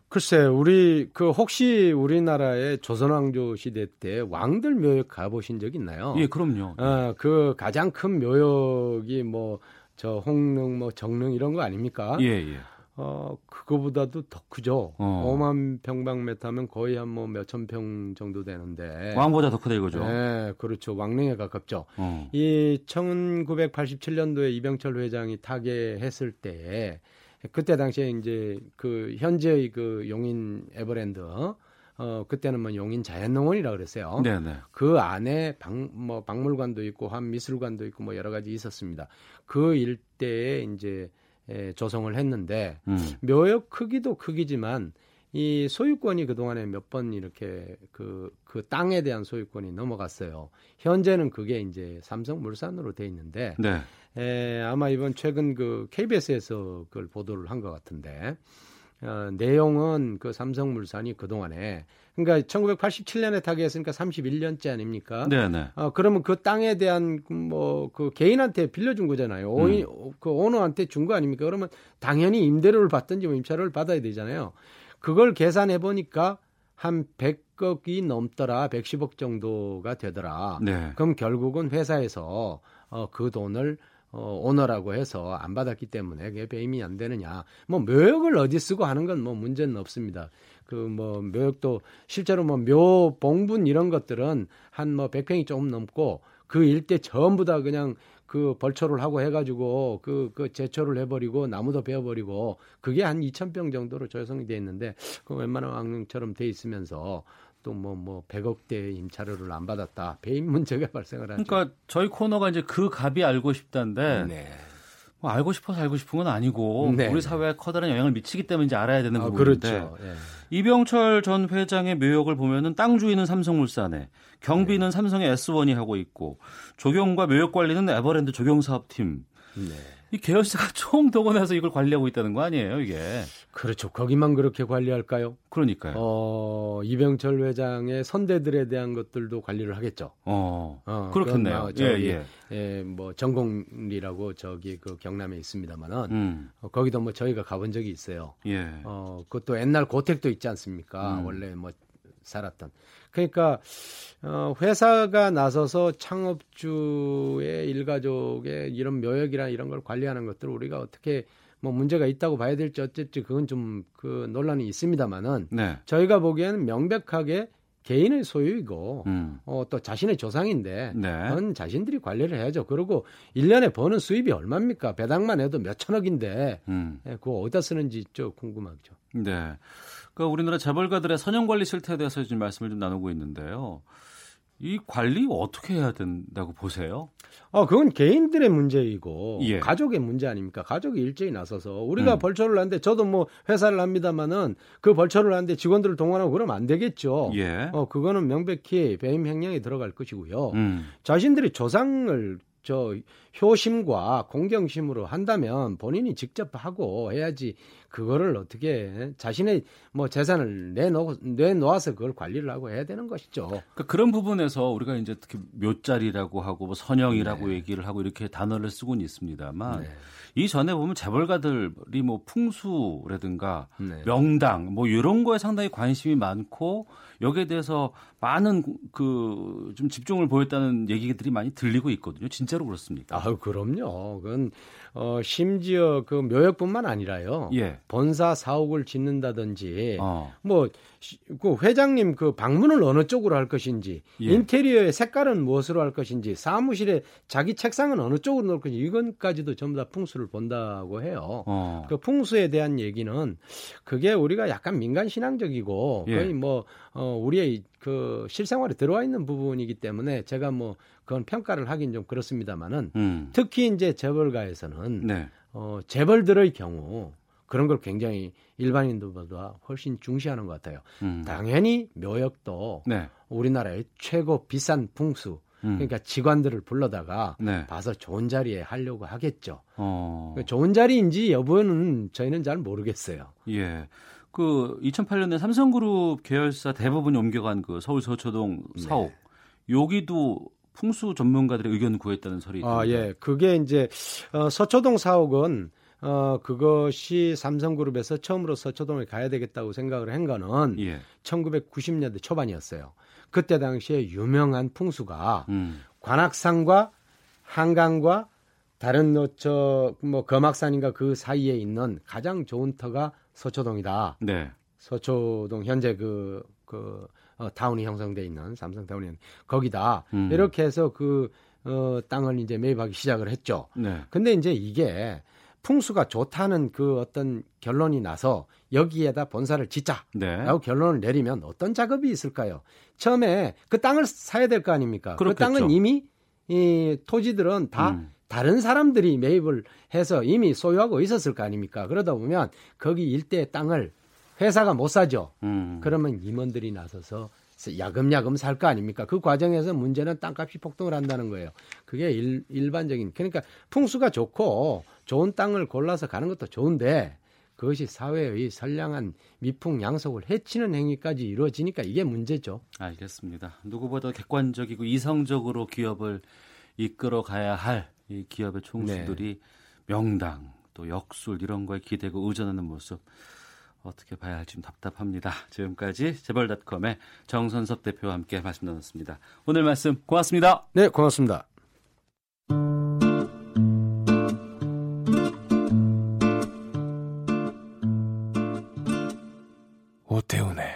글쎄, 우리 그 혹시 우리나라의 조선왕조 시대 때 왕들 묘역 가보신 적 있나요? 예, 그럼요. 어, 그 가장 큰 묘역이 뭐 저 홍릉, 뭐 정릉 이런 거 아닙니까? 예, 예. 어, 그거보다도 더 크죠. 어. 5만 평방미터면 거의 한 뭐 몇천 평 정도 되는데. 왕보다 더 크다 이거죠. 네, 그렇죠. 왕릉에 가깝죠. 어. 이 1987년도에 이병철 회장이 타계했을 때 그때 당시에 이제 그 현재의 그 용인 에버랜드 어 그때는 뭐 용인 자연농원이라 그랬어요. 네네. 그 안에 박 뭐 박물관도 있고 한 미술관도 있고 뭐 여러 가지 있었습니다. 그 일대에 이제 에, 조성을 했는데 음. 묘역 크기도 크기지만 이 소유권이 그 동안에 몇 번 이렇게 그, 그 땅에 대한 소유권이 넘어갔어요. 현재는 그게 이제 삼성물산으로 돼 있는데, 네. 에, 아마 이번 최근 그 KBS에서 그걸 보도를 한 것 같은데, 어, 내용은 그 삼성물산이 그 동안에, 그러니까 1987년에 타계했으니까 31년째 아닙니까? 네네. 어, 그러면 그 땅에 대한 뭐 그 개인한테 빌려준 거잖아요. 오인, 그 오너한테 준 거 아닙니까? 그러면 당연히 임대료를 받든지 뭐 임차료를 받아야 되잖아요. 그걸 계산해 보니까 한 100억이 넘더라. 110억 정도가 되더라. 네. 그럼 결국은 회사에서 어, 그 돈을 어, 오너라고 해서 안 받았기 때문에 그게 배임이 안 되느냐. 뭐 묘역을 어디 쓰고 하는 건 뭐 문제는 없습니다. 그 뭐 묘역도 실제로 뭐 묘 봉분 이런 것들은 한 뭐 100평이 조금 넘고 그 일대 전부 다 그냥 그 벌초를 하고 해가지고 그, 그 제초를 해버리고 나무도 베어버리고 그게 한 2,000평 정도로 조성이 돼 있는데 그 웬만한 왕릉처럼 돼 있으면서 또뭐뭐 100억대 임차료를 안 받았다 배임 문제가 발생을 하죠. 그러니까 저희 코너가 이제 그 값이 알고 싶다인데 네. 뭐 알고 싶어서 알고 싶은 건 아니고 네. 우리 사회에 커다란 영향을 미치기 때문에 이제 알아야 되는 아, 부분인데 그렇죠. 예. 이병철 전 회장의 묘역을 보면은 땅 주인은 삼성물산에 경비는 네. 삼성의 S1이 하고 있고 조경과 묘역 관리는 에버랜드 조경 사업팀. 네. 이 계열사가 총 동원해서 이걸 관리하고 있다는 거 아니에요, 이게? 그렇죠. 거기만 그렇게 관리할까요? 그러니까요. 어, 이병철 회장의 선대들에 대한 것들도 관리를 하겠죠. 어, 어, 그렇겠네요. 뭐 저기, 예, 예, 뭐 전공리라고 저기 그 경남에 있습니다만은 음. 어, 거기도 뭐 저희가 가본 적이 있어요. 예. 어, 그것도 옛날 고택도 있지 않습니까? 음. 원래 뭐 살았던. 그러니까 어, 회사가 나서서 창업주의 일가족의 이런 묘역이나 이런 걸 관리하는 것들을 우리가 어떻게 뭐 문제가 있다고 봐야 될지 어쩔지 그건 좀 그 논란이 있습니다만은 네. 저희가 보기에는 명백하게 개인의 소유이고 음. 어, 또 자신의 조상인데 네. 그건 자신들이 관리를 해야죠. 그리고 1년에 버는 수입이 얼마입니까? 배당만 해도 몇 천억인데 음. 예, 그거 어디다 쓰는지 좀 궁금하죠. 네. 그 우리나라 재벌가들의 선형 관리 실태에 대해서 지금 말씀을 좀 나누고 있는데요. 이 관리 어떻게 해야 된다고 보세요? 어, 그건 개인들의 문제이고 예. 가족의 문제 아닙니까? 가족이 일제히 나서서 우리가 음. 벌초를 하는데 저도 뭐 회사를 합니다마는 그 벌초를 하는데 직원들을 동원하고 그러면 안 되겠죠. 예. 어, 그거는 명백히 배임 횡령에 들어갈 것이고요. 음. 자신들이 조상을 저 효심과 공경심으로 한다면 본인이 직접 하고 해야지 그거를 어떻게 자신의 뭐 재산을 내놓 내놓아서 그걸 관리를 하고 해야 되는 것이죠. 그러니까 그런 부분에서 우리가 이제 특히 묘자리라고 하고 뭐 선형이라고 얘기를 하고 이렇게 단어를 쓰고는 있습니다만 네. 이 전에 보면 재벌가들이 뭐 풍수라든가 네. 명당 뭐 이런 거에 상당히 관심이 많고 여기에 대해서 많은 그 좀 집중을 보였다는 얘기들이 많이 들리고 있거든요. 진짜로 그렇습니까? 아유 그럼요. 그건 어 심지어 그 묘역뿐만 아니라요. 예. 예. 본사 사옥을 짓는다든지 어. 뭐그 회장님 그 방문을 어느 쪽으로 할 것인지 예. 인테리어의 색깔은 무엇으로 할 것인지 사무실에 자기 책상은 어느 쪽으로 놓을 것인지 이건까지도 전부 다 풍수를 본다고 해요. 어. 그 풍수에 대한 얘기는 그게 우리가 약간 민간 신앙적이고 예. 거의 뭐 어, 우리의 그 실생활에 들어와 있는 부분이기 때문에 제가 뭐 그건 평가를 하긴 좀 그렇습니다만은 음. 특히 이제 재벌가에서는 네. 어, 재벌들의 경우 그런 걸 굉장히 일반인들보다 훨씬 중시하는 것 같아요. 음. 당연히 묘역도 네. 우리나라의 최고 비싼 풍수 음. 그러니까 직관들을 불러다가 네. 봐서 좋은 자리에 하려고 하겠죠. 어. 좋은 자리인지 여부는 저희는 잘 모르겠어요. 예. 그 2008년에 삼성그룹 계열사 대부분이 옮겨간 그 서울 서초동 네. 사옥 여기도 풍수 전문가들의 의견 구했다는 설이 아, 있던데. 예. 그게 이제 어, 서초동 사옥은 어, 그것이 삼성그룹에서 처음으로 서 초동에 가야 되겠다고 생각을 한 거는 예. 1990년대 초반이었어요. 그때 당시에 유명한 풍수가 음. 관악산과 한강과 다른 저뭐 금악산인가 그 사이에 있는 가장 좋은 터가 서초동이다. 네. 서초동 현재 그, 그, 어, 타운이 형성돼 있는 삼성 타운이 거기다. 음. 이렇게 해서 그, 어, 땅을 이제 매입하기 시작을 했죠. 네. 근데 이제 이게 풍수가 좋다는 그 어떤 결론이 나서 여기에다 본사를 짓자. 네. 라고 결론을 내리면 어떤 작업이 있을까요? 처음에 그 땅을 사야 될 거 아닙니까? 그 그렇겠죠. 땅은 이미 이 토지들은 다 음. 다른 사람들이 매입을 해서 이미 소유하고 있었을 거 아닙니까? 그러다 보면 거기 일대의 땅을 회사가 못 사죠. 음. 그러면 임원들이 나서서 야금야금 살 거 아닙니까? 그 과정에서 문제는 땅값이 폭등을 한다는 거예요. 그게 일, 일반적인 그러니까 풍수가 좋고 좋은 땅을 골라서 가는 것도 좋은데 그것이 사회의 선량한 미풍 양속을 해치는 행위까지 이루어지니까 이게 문제죠. 알겠습니다. 누구보다 객관적이고 이성적으로 기업을 이끌어 가야 할 이 기업의 총수들이 명당 또 역술 이런 거에 기대고 의존하는 모습 어떻게 봐야 할지 좀 답답합니다. 지금까지 재벌닷컴의 정선섭 대표와 함께 말씀 나눴습니다. 오늘 말씀 고맙습니다. 네, 고맙습니다. 오태훈의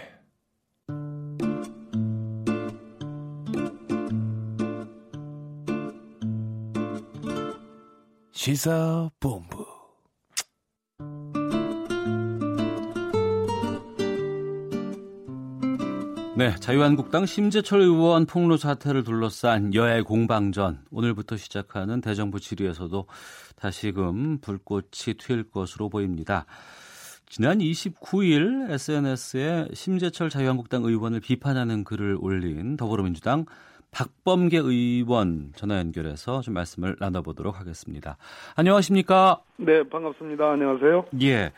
시사본부 네, 자유한국당 심재철 의원 폭로 사태를 둘러싼 여야 공방전 오늘부터 시작하는 대정부 질의에서도 다시금 불꽃이 튈 것으로 보입니다. 지난 29일 SNS에 심재철 자유한국당 의원을 비판하는 글을 올린 더불어민주당 박범계 의원 전화 연결해서 좀 말씀을 나눠보도록 하겠습니다. 안녕하십니까? 네, 반갑습니다. 안녕하세요. 예.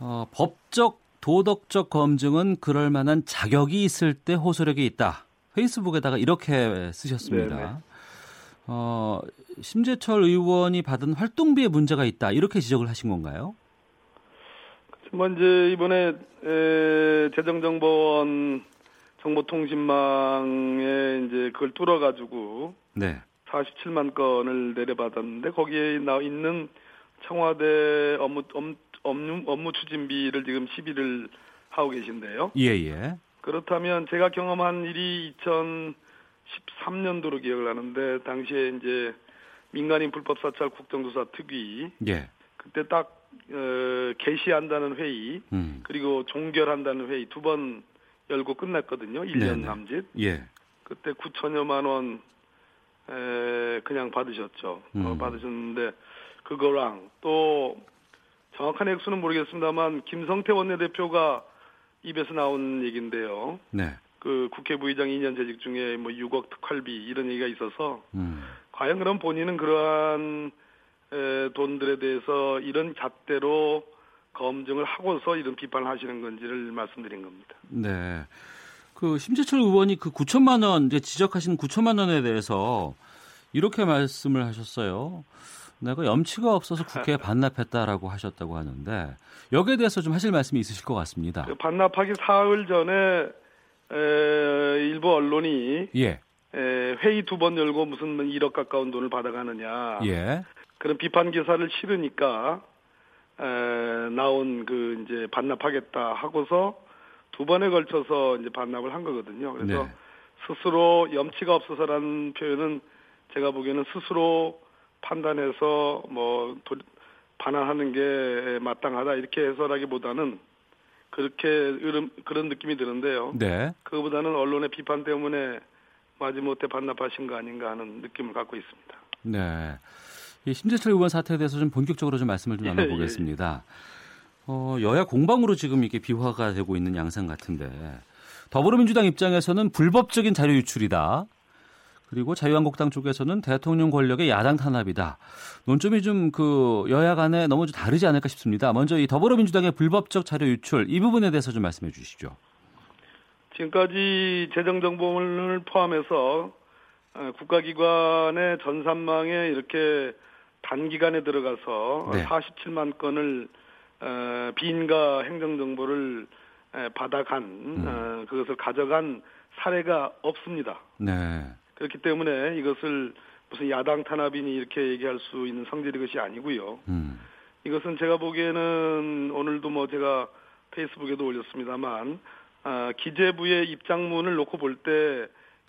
어, 법적 도덕적 검증은 그럴 만한 자격이 있을 때 호소력이 있다. 페이스북에다가 이렇게 쓰셨습니다. 네네. 어, 심재철 의원이 받은 활동비에 문제가 있다. 이렇게 지적을 하신 건가요? 뭐 이제 이번에 에, 재정정보원 정보통신망에 이제 그걸 뚫어가지고 네. 47만 건을 내려받았는데 거기에 나 있는 청와대 업무 업, 업무, 업무 추진비를 지금 시비를 하고 계신데요. 예, 예. 그렇다면 제가 경험한 일이 2013년도로 기억을 하는데 당시에 이제 민간인 불법 사찰 국정조사 특위 예. 그때 딱 어, 개시한다는 회의 음. 그리고 종결한다는 회의 두 번 열고 끝났거든요. 1년 네네. 남짓. 예. 그때 9천여만 원 에, 그냥 받으셨죠. 어, 음. 받으셨는데 그거랑 또 정확한 액수는 모르겠습니다만 김성태 원내대표가 입에서 나온 얘기인데요. 네. 그 국회 부의장 2년 재직 중에 뭐 6억 특활비 이런 얘기가 있어서 음. 과연 그럼 본인은 그러한 에, 돈들에 대해서 이런 잣대로 검증을 하고서 이런 비판을 하시는 건지를 말씀드린 겁니다. 네. 그 심재철 의원이 그 9천만 원 이제 지적하신 9천만 원에 대해서 이렇게 말씀을 하셨어요. 내가 염치가 없어서 국회에 반납했다라고 하셨다고 하는데 여기에 대해서 좀 하실 말씀이 있으실 것 같습니다. 그 반납하기 사흘 전에 에, 일부 언론이 예. 에, 회의 두 번 열고 무슨 1억 가까운 돈을 받아가느냐 예. 그런 비판 기사를 실으니까 에, 나온 그 이제 반납하겠다 하고서 두 번에 걸쳐서 이제 반납을 한 거거든요. 그래서 네. 스스로 염치가 없어서라는 표현은 제가 보기에는 스스로 판단해서 뭐 도, 반환하는 게 마땅하다 이렇게 해설하기보다는 그렇게 그런, 그런 느낌이 드는데요. 네. 그거보다는 언론의 비판 때문에 마지못해 반납하신 거 아닌가 하는 느낌을 갖고 있습니다. 네. 이 심재철 의원 사태에 대해서 좀 본격적으로 좀 말씀을 좀 예, 나눠보겠습니다. 어, 여야 공방으로 지금 이게 비화가 되고 있는 양상 같은데 더불어민주당 입장에서는 불법적인 자료 유출이다. 그리고 자유한국당 쪽에서는 대통령 권력의 야당 탄압이다. 논점이 좀 그 여야 간에 너무 좀 다르지 않을까 싶습니다. 먼저 이 더불어민주당의 불법적 자료 유출 이 부분에 대해서 좀 말씀해 주시죠. 지금까지 재정정보를 포함해서 어, 국가기관의 전산망에 이렇게 단기간에 들어가서 네. 47만 건을 어, 비인가 행정정보를 에, 받아간 음. 어, 그것을 가져간 사례가 없습니다. 네. 그렇기 때문에 이것을 무슨 야당 탄압이니 이렇게 얘기할 수 있는 성질의 것이 아니고요. 음. 이것은 제가 보기에는 오늘도 뭐 제가 페이스북에도 올렸습니다만 아, 기재부의 입장문을 놓고 볼 때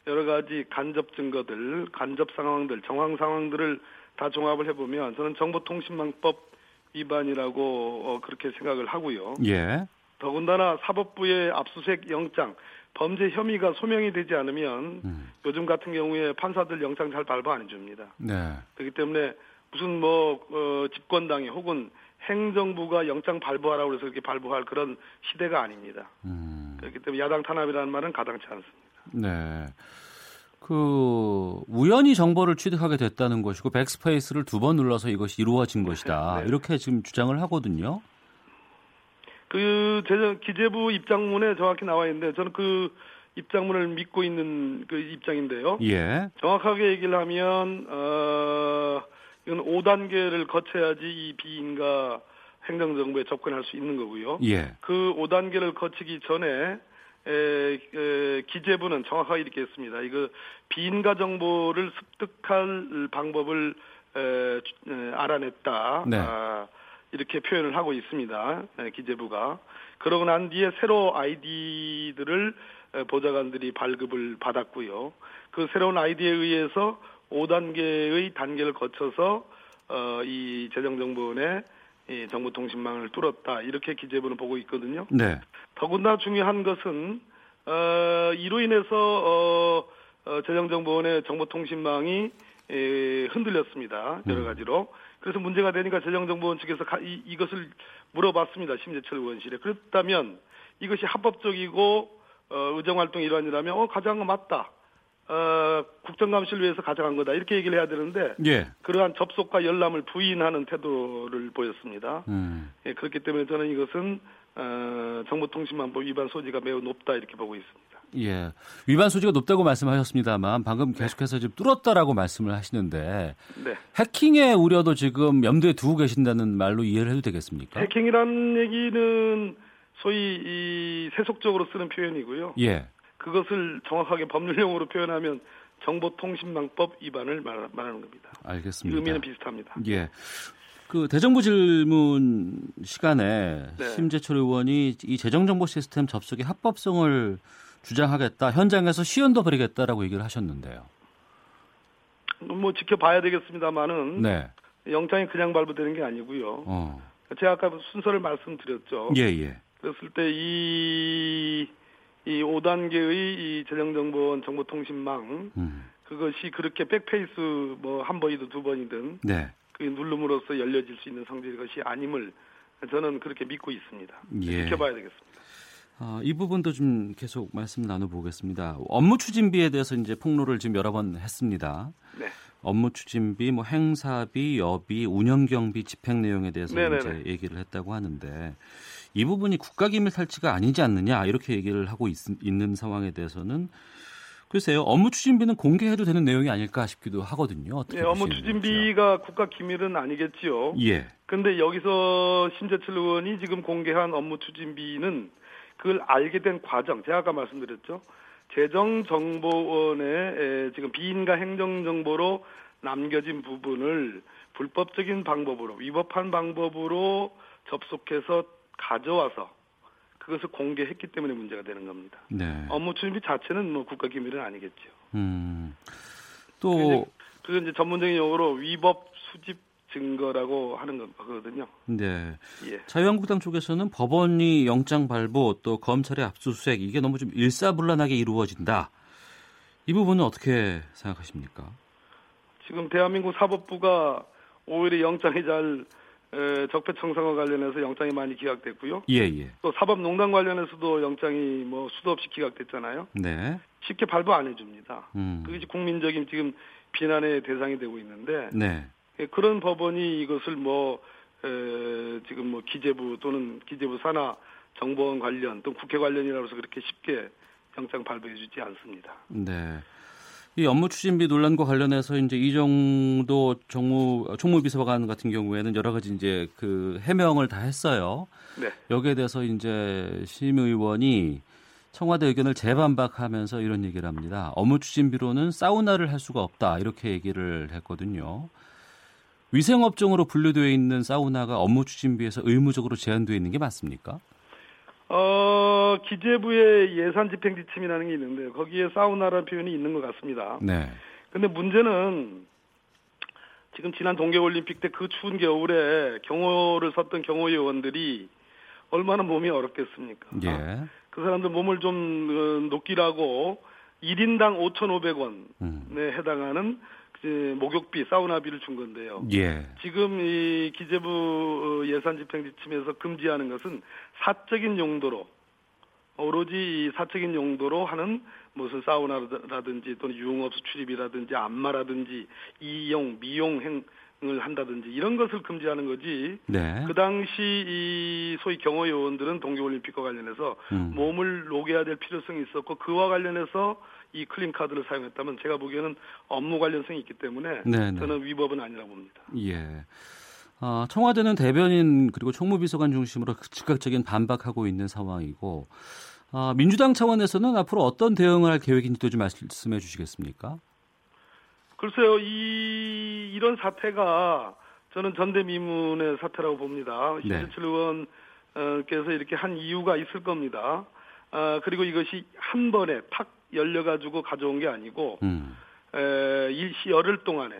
여러 가지 간접 증거들, 간접 상황들, 정황 상황들을 다 종합을 해보면 저는 정보통신망법 위반이라고 어, 그렇게 생각을 하고요. 예. 더군다나 사법부의 압수수색 영장 범죄 혐의가 소명이 되지 않으면 음. 요즘 같은 경우에 판사들 영장 잘 발부 안 해줍니다. 네. 그렇기 때문에 무슨 뭐 어, 집권당이 혹은 행정부가 영장 발부하라고 해서 이렇게 발부할 그런 시대가 아닙니다. 음. 그렇기 때문에 야당 탄압이라는 말은 가당치 않습니다. 네. 그 우연히 정보를 취득하게 됐다는 것이고 백스페이스를 두 번 눌러서 이것이 이루어진 것이다. 네. 이렇게 지금 주장을 하거든요. 그 기재부 입장문에 정확히 나와 있는데 저는 그 입장문을 믿고 있는 그 입장인데요. 예. 정확하게 얘기를 하면 어 이건 5단계를 거쳐야지 이 비인가 행정정보에 접근할 수 있는 거고요. 예. 그 5단계를 거치기 전에 에, 에, 기재부는 정확하게 이렇게 했습니다. 이거 비인가 정보를 습득할 방법을 에, 알아냈다. 네. 아, 이렇게 표현을 하고 있습니다. 에, 기재부가. 그러고 난 뒤에 새로 아이디들을 에, 보좌관들이 발급을 받았고요. 그 새로운 아이디에 의해서 5단계의 단계를 거쳐서 어, 이 재정정보원의 이 정보통신망을 뚫었다 이렇게 기재부는 보고 있거든요. 네. 더군다나 중요한 것은 어, 이로 인해서 어, 어, 재정정보원의 정보통신망이 에, 흔들렸습니다. 여러 가지로. 그래서 문제가 되니까 재정정보원 측에서 가- 이, 이것을 물어봤습니다. 심재철 의원실에. 그렇다면 이것이 합법적이고 어, 의정활동 일환이라면 어거 맞다. 어, 국정감시를 위해서 가져간 거다. 이렇게 얘기를 해야 되는데 예. 그러한 접속과 열람을 부인하는 태도를 보였습니다. 음. 예, 그렇기 때문에 저는 이것은 어, 정보통신망법 위반 소지가 매우 높다 이렇게 보고 있습니다. 예. 위반 소지가 높다고 말씀하셨습니다만 방금 계속해서 지금 뚫었다라고 말씀을 하시는데 네. 해킹의 우려도 지금 염두에 두고 계신다는 말로 이해를 해도 되겠습니까? 해킹이라는 얘기는 소위 이 세속적으로 쓰는 표현이고요. 예. 그것을 정확하게 법률용어로 표현하면 정보통신망법 위반을 말, 말하는 겁니다. 알겠습니다. 의미는 비슷합니다. 예. 그 대정부 질문 시간에 네. 심재철 의원이 이 재정정보 시스템 접속의 합법성을 주장하겠다. 현장에서 시연도 벌이겠다라고 얘기를 하셨는데요. 뭐 지켜봐야 되겠습니다만은 네. 영장이 그냥 발부되는 게 아니고요. 어. 제가 아까 순서를 말씀드렸죠. 예, 예. 그랬을 때 이, 이 5단계의 이 재정정보원 정보통신망, 음. 그것이 그렇게 백페이스 뭐 한 번이든 두 번이든 네. 그 누름으로써 열려질 수 있는 성질의 것이 아님을 저는 그렇게 믿고 있습니다. 예. 지켜봐야 되겠습니다. 아, 이 부분도 좀 계속 말씀 나눠보겠습니다. 업무 추진비에 대해서 이제 폭로를 지금 여러 번 했습니다. 네. 업무 추진비, 뭐 행사비, 여비, 운영 경비, 집행 내용에 대해서 네네네. 이제 얘기를 했다고 하는데 이 부분이 국가기밀 탈취가 아니지 않느냐 이렇게 얘기를 하고 있, 는 상황에 대해서는 글쎄요 업무 추진비는 공개해도 되는 내용이 아닐까 싶기도 하거든요. 어떻게 예, 업무? 추진비가 국가 기밀은 아니겠지요. 예. 근데 여기서 심재철 의원이 지금 공개한 업무 추진비는 그걸 알게 된 과정, 제가 아까 말씀드렸죠. 재정정보원에 에, 지금 비인가 행정정보로 남겨진 부분을 불법적인 방법으로, 위법한 방법으로 접속해서 가져와서 그것을 공개했기 때문에 문제가 되는 겁니다. 네. 업무 추진비 자체는 뭐 국가 기밀은 아니겠죠. 음. 또 그건 이제 전문적인 용어로 위법 수집 증거라고 하는 거거든요. 네. 예. 자유한국당 쪽에서는 법원이 영장 발부 또 검찰의 압수수색 이게 너무 좀 일사불란하게 이루어진다. 이 부분은 어떻게 생각하십니까? 지금 대한민국 사법부가 오히려 영장이 잘 에, 적폐청산과 관련해서 영장이 많이 기각됐고요. 예, 예. 또 사법농단 관련해서도 영장이 뭐 수도 없이 기각됐잖아요. 네. 쉽게 발부 안 해줍니다. 음. 그게 이제 국민적인 지금 비난의 대상이 되고 있는데 네. 예, 그런 법원이 이것을 뭐 에, 지금 뭐 기재부 또는 기재부 산하 정보원 관련 또 국회 관련이라고 해서 그렇게 쉽게 영장 발부해주지 않습니다. 네. 이 업무 추진비 논란과 관련해서 이제 이정도 정무 총무비서관 같은 경우에는 여러 가지 이제 그 해명을 다 했어요. 네. 여기에 대해서 이제 심 의원이 청와대 의견을 재반박하면서 이런 얘기를 합니다. 업무 추진비로는 사우나를 할 수가 없다 이렇게 얘기를 했거든요. 위생업종으로 분류되어 있는 사우나가 업무 추진비에서 의무적으로 제한되어 있는 게 맞습니까? 어, 기재부의 예산 집행 지침이라는 게 있는데 거기에 사우나라는 표현이 있는 것 같습니다. 네. 근데 문제는 지금 지난 동계올림픽 때 그 추운 겨울에 경호를 섰던 경호위원들이 얼마나 몸이 어렵겠습니까? 예. 그 사람들 몸을 좀 어, 녹이라고 1인당 5,500원에 음. 해당하는 그 목욕비, 사우나비를 준 건데요. 예. 지금 이 기재부 어, 예산 집행 지침에서 금지하는 것은 사적인 용도로 오로지 이 사적인 용도로 하는 무슨 사우나라든지 또는 유흥업소 출입이라든지 안마라든지 이용 미용 행 을 한다든지 이런 것을 금지하는 거지. 네. 그 당시 이 소위 경호 요원들은 동계올림픽과 관련해서 음. 몸을 녹여야 될 필요성이 있었고 그와 관련해서 이 클린 카드를 사용했다면 제가 보기에는 업무 관련성이 있기 때문에 네, 네. 저는 위법은 아니라고 봅니다. 예. 어, 청와대는 대변인 그리고 총무비서관 중심으로 즉각적인 반박하고 있는 상황이고 어, 민주당 차원에서는 앞으로 어떤 대응을 할 계획인지도 좀 말씀해 주시겠습니까? 글쎄요, 이 이런 사태가 저는 전대미문의 사태라고 봅니다. 네. 신재철 의원께서 이렇게 한 이유가 있을 겁니다. 아, 그리고 이것이 한 번에 탁 열려가지고 가져온 게 아니고 음. 에, 열흘 동안에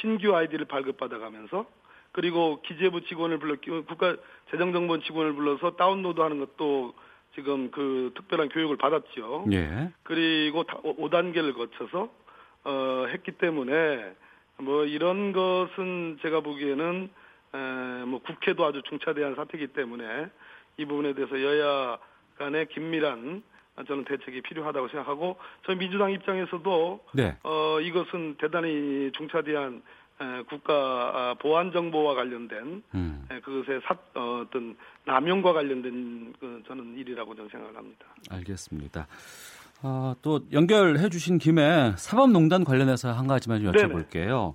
신규 아이디를 발급받아가면서 그리고 기재부 직원을 불러 국가 재정정보원 직원을 불러서 다운로드하는 것도 지금 그 특별한 교육을 받았죠. 예. 그리고 5단계를 거쳐서 어, 했기 때문에 뭐 이런 것은 제가 보기에는 에, 뭐 국회도 아주 중차대한 사태이기 때문에 이 부분에 대해서 여야 간의 긴밀한 저는 대책이 필요하다고 생각하고 저희 민주당 입장에서도 네. 어, 이것은 대단히 중차대한 에, 국가 아, 보안 정보와 관련된 음. 에, 그것의 사, 어, 어떤 남용과 관련된 그 저는 일이라고 저는 생각을 합니다. 알겠습니다. 아, 또 연결해 주신 김에 사법농단 관련해서 한 가지만 좀 네네. 여쭤볼게요.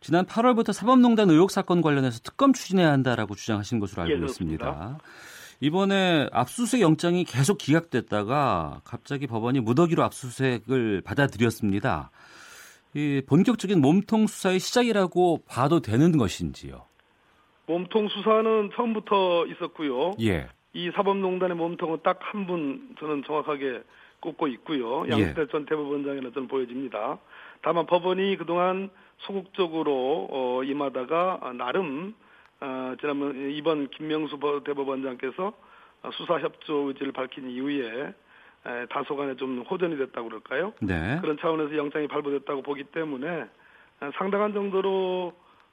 지난 8월부터 사법농단 의혹 사건 관련해서 특검 추진해야 한다라고 주장하신 것으로 알고 예. 있습니다. 이번에 압수수색 영장이 계속 기각됐다가 갑자기 법원이 무더기로 압수수색을 받아들였습니다. 이 본격적인 몸통 수사의 시작이라고 봐도 되는 것인지요? 몸통 수사는 처음부터 있었고요. 예. 이 사법농단의 몸통은 딱 한 분 저는 정확하게 꼽고 있고요. 예. 양승태 전 대법원장에는 저는 보여집니다. 다만 법원이 그동안 소극적으로 어, 임하다가 어, 나름 어, 지난번 이번 김명수 버- 대법원장께서 어, 수사 협조 의지를 밝힌 이후에 에, 다소간에 좀 호전이 됐다고 그럴까요? 네. 그런 차원에서 영장이 발부됐다고 보기 때문에 어, 상당한 정도로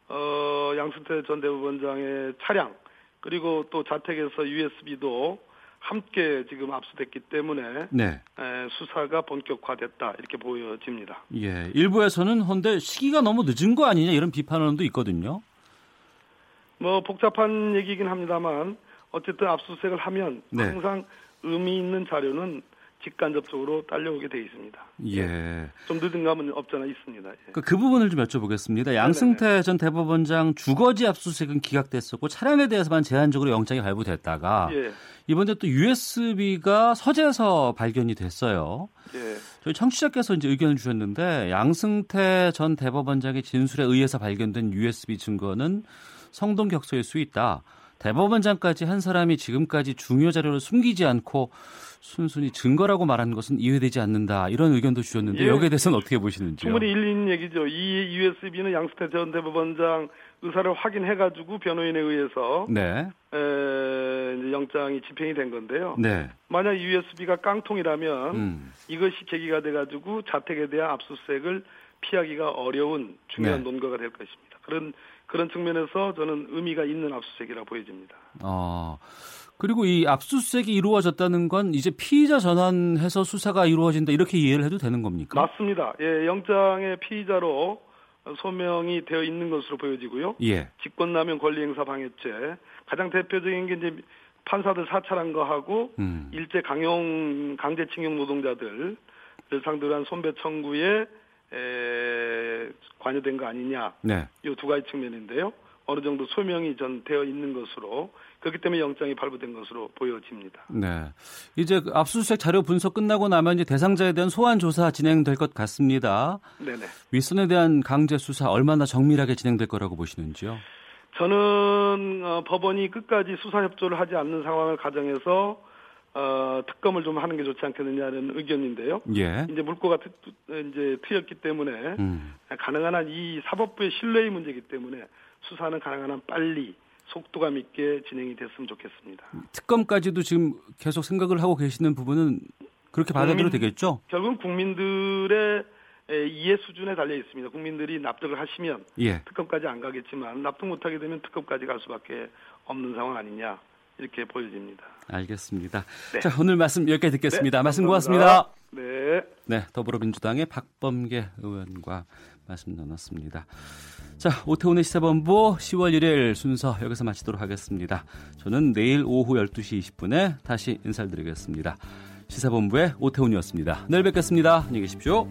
어, 양승태 전 대법원장의 차량 그리고 또 자택에서 USB도 함께 지금 압수됐기 때문에 네. 에, 수사가 본격화됐다 이렇게 보여집니다. 예. 일부에서는 헌데 시기가 너무 늦은 거 아니냐 이런 비판론도 있거든요. 뭐 복잡한 얘기이긴 합니다만 어쨌든 압수수색을 하면 네. 항상 의미 있는 자료는 직간접적으로 딸려오게 돼 있습니다. 예. 좀 늦은 감은 없잖아 있습니다. 예. 그, 그 부분을 좀 여쭤보겠습니다. 양승태 전 대법원장 주거지 압수수색은 기각됐었고 차량에 대해서만 제한적으로 영장이 발부됐다가 예. 이번에 또 USB가 서재에서 발견이 됐어요. 예. 저희 청취자께서 이제 의견을 주셨는데 양승태 전 대법원장의 진술에 의해서 발견된 USB 증거는 성동격소일 수 있다. 대법원장까지 한 사람이 지금까지 중요 자료를 숨기지 않고 순순히 증거라고 말하는 것은 이해되지 않는다. 이런 의견도 주셨는데 예. 여기에 대해서는 어떻게 보시는지요? 충분히 일리 있는 얘기죠. 이 USB는 양승태 전 대법원장 의사를 확인해가지고 변호인에 의해서 네. 에, 영장이 집행이 된 건데요. 네. 만약 USB가 깡통이라면 음. 이것이 제기가 돼가지고 자택에 대한 압수수색을 피하기가 어려운 중요한 네. 논거가 될 것입니다. 그런 그런 측면에서 저는 의미가 있는 압수수색이라 보여집니다. 어. 그리고 이 압수수색이 이루어졌다는 건 이제 피의자 전환해서 수사가 이루어진다 이렇게 이해를 해도 되는 겁니까? 맞습니다. 예, 영장의 피의자로 소명이 되어 있는 것으로 보여지고요. 예. 직권남용 권리행사 방해죄 가장 대표적인 게 이제 판사들 사찰한 거하고 음. 일제 강용 강제징용 노동자들을 상대로 한 손배 청구에 에, 관여된 거 아니냐 네. 이두 가지 측면인데요. 어느 정도 소명이 전 되어 있는 것으로 그렇기 때문에 영장이 발부된 것으로 보여집니다. 네. 이제 그 압수수색 자료 분석 끝나고 나면 이제 대상자에 대한 소환 조사 진행될 것 같습니다. 네네. 윗선에 대한 강제 수사 얼마나 정밀하게 진행될 거라고 보시는지요? 저는 어, 법원이 끝까지 수사 협조를 하지 않는 상황을 가정해서 어, 특검을 좀 하는 게 좋지 않겠느냐는 의견인데요. 예. 이제 물꼬가 트, 이제 트였기 때문에 음. 가능한 한 이 사법부의 신뢰의 문제이기 때문에 수사는 가능한 한 빨리 속도감 있게 진행이 됐으면 좋겠습니다. 특검까지도 지금 계속 생각을 하고 계시는 부분은 그렇게 받아들여도 국민- 되겠죠? 결국은 국민들의 에, 이해 수준에 달려 있습니다. 국민들이 납득을 하시면 예. 특검까지 안 가겠지만 납득 못하게 되면 특검까지 갈 수밖에 없는 상황 아니냐 이렇게 보여집니다. 알겠습니다. 네. 자, 오늘 말씀 여기까지 듣겠습니다. 네, 말씀. 고맙습니다. 네. 네, 더불어민주당의 박범계 의원과 말씀 나눴습니다. 자, 오태훈의 시사본부 10월 1일 순서 여기서 마치도록 하겠습니다. 저는 내일 오후 12시 20분에 다시 인사드리겠습니다. 시사본부의 오태훈이었습니다. 내일 뵙겠습니다. 안녕히 계십시오.